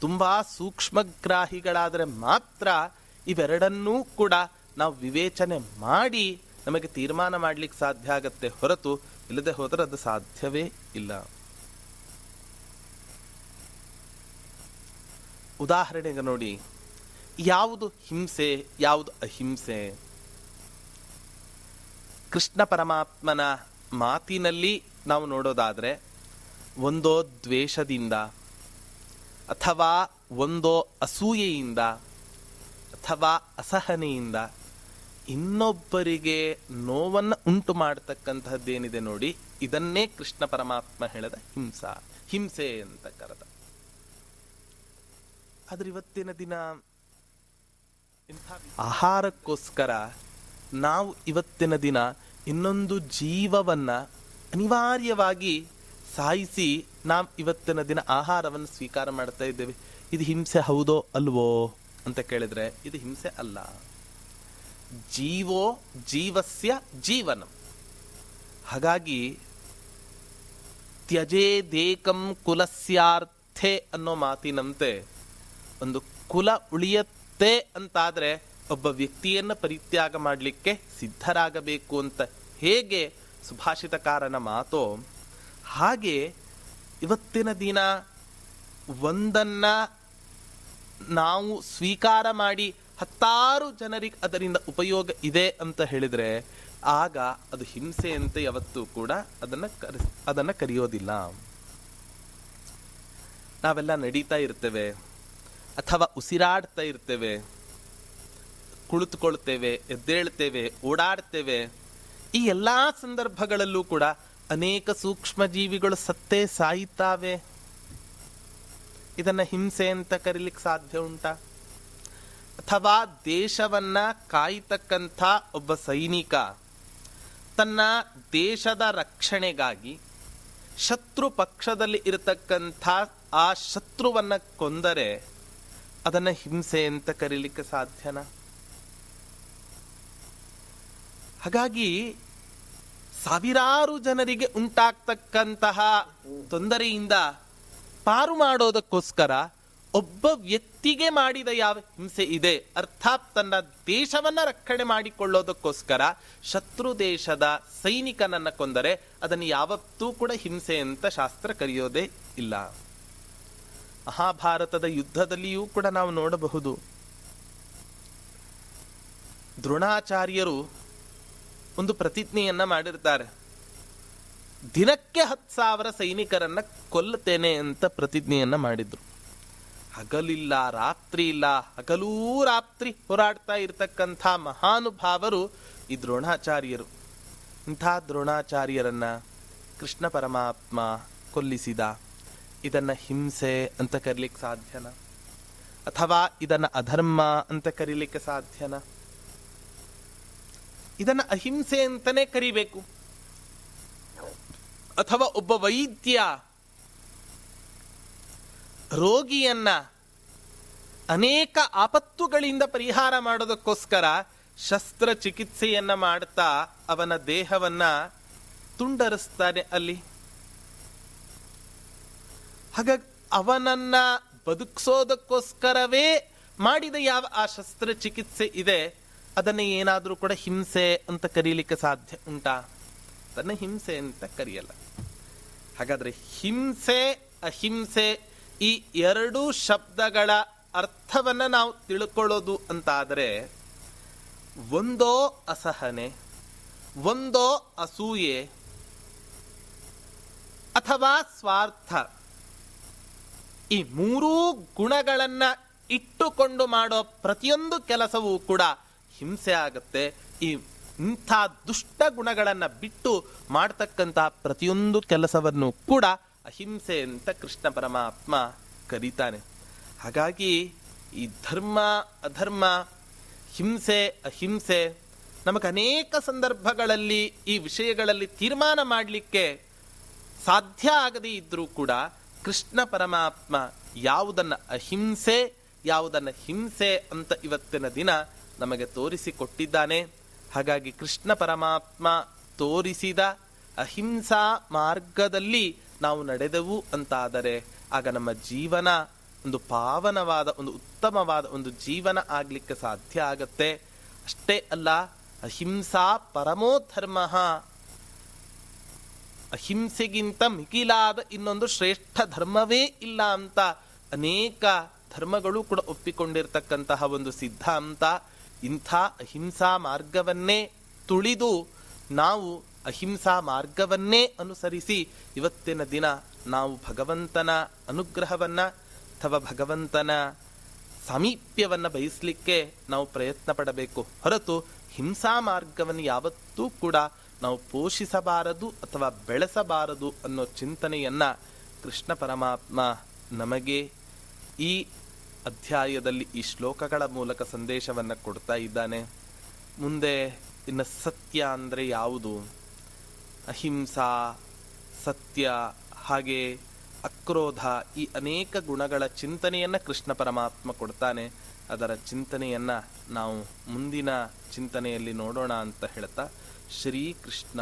ತುಂಬಾ ಸೂಕ್ಷ್ಮಗ್ರಾಹಿಗಳಾದರೆ ಮಾತ್ರ ಇವೆರಡನ್ನೂ ಕೂಡ ನಾವು ವಿವೇಚನೆ ಮಾಡಿ ನಮಗೆ ತೀರ್ಮಾನ ಮಾಡಲಿಕ್ಕೆ ಸಾಧ್ಯ ಆಗತ್ತೆ ಹೊರತು ಇಲ್ಲದೆ ಹೋದರೆ ಅದು ಸಾಧ್ಯವೇ ಇಲ್ಲ. ಉದಾಹರಣೆಗೆ ನೋಡಿ, ಯಾವುದು ಹಿಂಸೆ, ಯಾವುದು ಅಹಿಂಸೆ? ಕೃಷ್ಣ ಪರಮಾತ್ಮನ ಮಾತಿನಲ್ಲಿ ನಾವು ನೋಡೋದಾದರೆ, ಒಂದೋ ದ್ವೇಷದಿಂದ ಅಥವಾ ಒಂದೋ ಅಸೂಯೆಯಿಂದ ಅಥವಾ ಅಸಹನೆಯಿಂದ ಇನ್ನೊಬ್ಬರಿಗೆ ನೋವನ್ನು ಉಂಟು ಮಾಡತಕ್ಕಂತಹದ್ದೇನಿದೆ ನೋಡಿ, ಇದನ್ನೇ ಕೃಷ್ಣ ಪರಮಾತ್ಮ ಹೇಳದ ಹಿಂಸಾ, ಹಿಂಸೆ ಅಂತ ಕರೆದ. ಆದ್ರೆ ಇವತ್ತಿನ ದಿನ ಆಹಾರಕ್ಕೋಸ್ಕರ ನಾವು ಇವತ್ತಿನ ದಿನ ಇನ್ನೊಂದು ಜೀವವನ್ನ ಅನಿವಾರ್ಯವಾಗಿ ಸಾಯಿಸಿ ನಾವು ಇವತ್ತಿನ ದಿನ ಆಹಾರವನ್ನು ಸ್ವೀಕಾರ ಮಾಡ್ತಾ ಇದ್ದೇವೆ. ಇದು ಹಿಂಸೆ ಹೌದೋ ಅಲ್ವೋ ಅಂತ ಕೇಳಿದ್ರೆ, ಇದು ಹಿಂಸೆ ಅಲ್ಲ. ಜೀವೋ ಜೀವಸ್ಯ ಜೀವನ. ಹಾಗಾಗಿ ತ್ಯಜೇದೇಕಂ ಕುಲಸ್ಯಾರ್ಥೆ ಅನ್ನೋ ಮಾತಿನಂತೆ ಒಂದು ಕುಲ ಉಳಿಯತ್ತೆ ಅಂತಾದರೆ ಒಬ್ಬ ವ್ಯಕ್ತಿಯನ್ನು ಪರಿತ್ಯಾಗ ಮಾಡಲಿಕ್ಕೆ ಸಿದ್ಧರಾಗಬೇಕು ಅಂತ ಹೇಗೆ ಸುಭಾಷಿತಕಾರನ ಮಾತೋ ಹಾಗೆ ಇವತ್ತಿನ ದಿನ ಒಂದನ್ನು ನಾವು ಸ್ವೀಕಾರ ಮಾಡಿ ಹತ್ತಾರು ಜನರಿಗೆ ಅದರಿಂದ ಉಪಯೋಗ ಇದೆ ಅಂತ ಹೇಳಿದರೆ ಆಗ ಅದು ಹಿಂಸೆ ಅಂತ ಯಾವತ್ತೂ ಕೂಡ ಅದನ್ನು ಕರೆ, ಅದನ್ನು ಕರೆಯೋದಿಲ್ಲ. ನಾವೆಲ್ಲ ನಡೀತಾ ಇರ್ತೇವೆ, ಅಥವಾ ಉಸಿರಾಡ್ತಾ ಇರ್ತೇವೆ ಕುಳಿತುಕೊಳ್ತೇವೆ ಎದ್ದೇಳ್ತೇವೆ, ಓಡಾಡ್ತೇವೆ. ಈ ಎಲ್ಲ ಸಂದರ್ಭಗಳಲ್ಲೂ ಕೂಡ ಅನೇಕ ಸೂಕ್ಷ್ಮ ಜೀವಿಗಳು ಸತ್ತೇ ಸಾಯ್ತಾವೆ ಇದನ್ನು ಹಿಂಸೆ ಅಂತ ಕರೀಲಿಕ್ಕೆ ಸಾಧ್ಯ ಉಂಟಾ? ಅಥವಾ ದೇಶವನ್ನ ಕಾಯ್ತಕ್ಕಂಥ ಒಬ್ಬ ಸೈನಿಕ, ತನ್ನ ದೇಶದ ರಕ್ಷಣೆಗಾಗಿ ಶತ್ರು ಪಕ್ಷದಲ್ಲಿ ಇರತಕ್ಕಂಥ ಆ ಶತ್ರುವನ್ನ ಕೊಂದರೆ ಅದನ್ನ ಹಿಂಸೆ ಅಂತ ಕರೀಲಿಕ್ಕೆ ಸಾಧ್ಯನಾ? ಹಾಗಾಗಿ ಸಾವಿರಾರು ಜನರಿಗೆ ಉಂಟಾಗ್ತಕ್ಕಂತಹ ತೊಂದರೆಯಿಂದ ಪಾರು ಮಾಡೋದಕ್ಕೋಸ್ಕರ ಒಬ್ಬ ವ್ಯಕ್ತಿಗೆ ಮಾಡಿದ ಯಾವ ಹಿಂಸೆ ಇದೆ, ಅರ್ಥಾತ್ ತನ್ನ ದೇಶವನ್ನ ರಕ್ಷಣೆ ಮಾಡಿಕೊಳ್ಳೋದಕ್ಕೋಸ್ಕರ ಶತ್ರು ದೇಶದ ಸೈನಿಕನನ್ನ ಕೊಂದರೆ ಅದನ್ನು ಯಾವತ್ತೂ ಕೂಡ ಹಿಂಸೆ ಅಂತ ಶಾಸ್ತ್ರ ಕರೆಯೋದೇ ಇಲ್ಲ. ಮಹಾಭಾರತದ ಯುದ್ಧದಲ್ಲಿಯೂ ಕೂಡ ನಾವು ನೋಡಬಹುದು. ದ್ರೋಣಾಚಾರ್ಯರು ಒಂದು ಪ್ರತಿಜ್ಞೆಯನ್ನ ಮಾಡಿರ್ತಾರೆ. ದಿನಕ್ಕೆ ಹತ್ತು ಸಾವಿರ ಸೈನಿಕರನ್ನ ಕೊಲ್ಲುತ್ತೇನೆ ಅಂತ ಪ್ರತಿಜ್ಞೆಯನ್ನ ಮಾಡಿದ್ರು. ಹಗಲಿಲ್ಲ, ರಾತ್ರಿ ಇಲ್ಲ, ಹಗಲೂ ರಾತ್ರಿ ಹೋರಾಡ್ತಾ ಇರತಕ್ಕಂಥ ಮಹಾನುಭಾವರು ಈ ದ್ರೋಣಾಚಾರ್ಯರು. ಇಂಥ ದ್ರೋಣಾಚಾರ್ಯರನ್ನ ಕೃಷ್ಣ ಪರಮಾತ್ಮ ಕೊಲ್ಲಿಸಿದ, ಇದನ್ನ ಹಿಂಸೆ ಅಂತ ಕರೀಲಿಕ್ಕೆ ಸಾಧ್ಯನ? ಅಥವಾ ಇದನ್ನ ಅಧರ್ಮ ಅಂತ ಕರೀಲಿಕ್ಕೆ ಸಾಧ್ಯನ? ಇದನ್ನ ಅಹಿಂಸೆ ಅಂತಾನೆ ಕರಿಬೇಕು. ಅಥವಾ ಒಬ್ಬ ವೈದ್ಯ ರೋಗಿಯನ್ನ ಅನೇಕ ಆಪತ್ತುಗಳಿಂದ ಪರಿಹಾರ ಮಾಡೋದಕ್ಕೋಸ್ಕರ ಶಸ್ತ್ರಚಿಕಿತ್ಸೆಯನ್ನ ಮಾಡ್ತಾ ಅವನ ದೇಹವನ್ನ ತುಂಡರಿಸ್ತಾನೆ ಅಲ್ಲಿ. ಹಾಗಾಗಿ ಅವನನ್ನ ಬದುಕಿಸೋದಕ್ಕೋಸ್ಕರವೇ ಮಾಡಿದ ಯಾವ ಆ ಶಸ್ತ್ರಚಿಕಿತ್ಸೆ ಇದೆ, ಅದನ್ನ ಏನಾದರೂ ಕೂಡ ಹಿಂಸೆ ಅಂತ ಕರೀಲಿಕ್ಕೆ ಸಾಧ್ಯ ಉಂಟಾ? ಅದನ್ನು ಹಿಂಸೆ ಅಂತ ಕರೆಯಲ್ಲ. ಹಾಗಾದ್ರೆ ಹಿಂಸೆ, ಅಹಿಂಸೆ ಈ ಎರಡು ಶಬ್ದಗಳ ಅರ್ಥವನ್ನು ನಾವು ತಿಳ್ಕೊಳ್ಳೋದು ಅಂತಾದರೆ, ಒಂದೋ ಅಸಹನೆ, ಒಂದೋ ಅಸೂಯೆ, ಅಥವಾ ಸ್ವಾರ್ಥ. ಈ ಮೂರೂ ಗುಣಗಳನ್ನ ಇಟ್ಟುಕೊಂಡು ಮಾಡೋ ಪ್ರತಿಯೊಂದು ಕೆಲಸವೂ ಕೂಡ ಹಿಂಸೆ ಆಗುತ್ತೆ. ಈ ಇಂಥ ದುಷ್ಟ ಗುಣಗಳನ್ನು ಬಿಟ್ಟು ಮಾಡ್ತಕ್ಕಂತಹ ಪ್ರತಿಯೊಂದು ಕೆಲಸವನ್ನು ಕೂಡ ಅಹಿಂಸೆ ಅಂತ ಕೃಷ್ಣ ಪರಮಾತ್ಮ ಕರೀತಾನೆ. ಹಾಗಾಗಿ ಈ ಧರ್ಮ, ಅಧರ್ಮ, ಹಿಂಸೆ, ಅಹಿಂಸೆ ನಮಗೆ ಅನೇಕ ಸಂದರ್ಭಗಳಲ್ಲಿ ಈ ವಿಷಯಗಳಲ್ಲಿ ತೀರ್ಮಾನ ಮಾಡಲಿಕ್ಕೆ ಸಾಧ್ಯ ಆಗದೇ ಇದ್ದರೂ ಕೂಡ ಕೃಷ್ಣ ಪರಮಾತ್ಮ ಯಾವುದನ್ನು ಅಹಿಂಸೆ, ಯಾವುದನ್ನು ಹಿಂಸೆ ಅಂತ ಇವತ್ತಿನ ದಿನ ನಮಗೆ ತೋರಿಸಿಕೊಟ್ಟಿದ್ದಾನೆ. ಹಾಗಾಗಿ ಕೃಷ್ಣ ಪರಮಾತ್ಮ ತೋರಿಸಿದ ಅಹಿಂಸಾ ಮಾರ್ಗದಲ್ಲಿ ನಾವು ನಡೆದೆವು ಅಂತಾದರೆ ಆಗ ನಮ್ಮ ಜೀವನ ಒಂದು ಪಾವನವಾದ, ಒಂದು ಉತ್ತಮವಾದ ಒಂದು ಜೀವನ ಆಗಲಿಕ್ಕೆ ಸಾಧ್ಯ ಆಗತ್ತೆ. ಅಷ್ಟೇ ಅಲ್ಲ, ಅಹಿಂಸಾ ಪರಮೋ ಧರ್ಮ. ಅಹಿಂಸೆಗಿಂತ ಮಿಗಿಲಾದ ಇನ್ನೊಂದು ಶ್ರೇಷ್ಠ ಧರ್ಮವೇ ಇಲ್ಲ ಅಂತ ಅನೇಕ ಧರ್ಮಗಳು ಕೂಡ ಒಪ್ಪಿಕೊಂಡಿರ್ತಕ್ಕಂತಹ ಒಂದು ಸಿದ್ಧಾಂತ ಇಂಥ ಅಹಿಂಸಾ ಮಾರ್ಗವನ್ನೇ ತುಳಿದು ನಾವು ಅಹಿಂಸಾ ಮಾರ್ಗವನ್ನೇ ಅನುಸರಿಸಿ ಇವತ್ತಿನ ದಿನ ನಾವು ಭಗವಂತನ ಅನುಗ್ರಹವನ್ನು ಅಥವಾ ಭಗವಂತನ ಸಾಮೀಪ್ಯವನ್ನು ಬಯಸಲಿಕ್ಕೆ ನಾವು ಪ್ರಯತ್ನ ಪಡಬೇಕು. ಹೊರತು ಹಿಂಸಾ ಮಾರ್ಗವನ್ನು ಯಾವತ್ತೂ ಕೂಡ ನಾವು ಪೋಷಿಸಬಾರದು ಅಥವಾ ಬೆಳೆಸಬಾರದು ಅನ್ನೋ ಚಿಂತನೆಯನ್ನು ಕೃಷ್ಣ ಪರಮಾತ್ಮ ನಮಗೆ ಈ ಅಧ್ಯಾಯದಲ್ಲಿ ಈ ಶ್ಲೋಕಗಳ ಮೂಲಕ ಸಂದೇಶವನ್ನು ಕೊಡ್ತಾ ಇದ್ದಾನೆ. ಮುಂದೆ ಇನ್ನು ಸತ್ಯ ಅಂದರೆ ಯಾವುದು? ಅಹಿಂಸಾ, ಸತ್ಯ ಹಾಗೆ ಅಕ್ರೋಧ ಈ ಅನೇಕ ಗುಣಗಳ ಚಿಂತನೆಯನ್ನ ಕೃಷ್ಣ ಪರಮಾತ್ಮ ಕೊಡ್ತಾನೆ. ಅದರ ಚಿಂತನೆಯನ್ನ ನಾವು ಮುಂದಿನ ಚಿಂತನೆಯಲ್ಲಿ ನೋಡೋಣ ಅಂತ ಹೇಳ್ತಾ, ಶ್ರೀಕೃಷ್ಣ.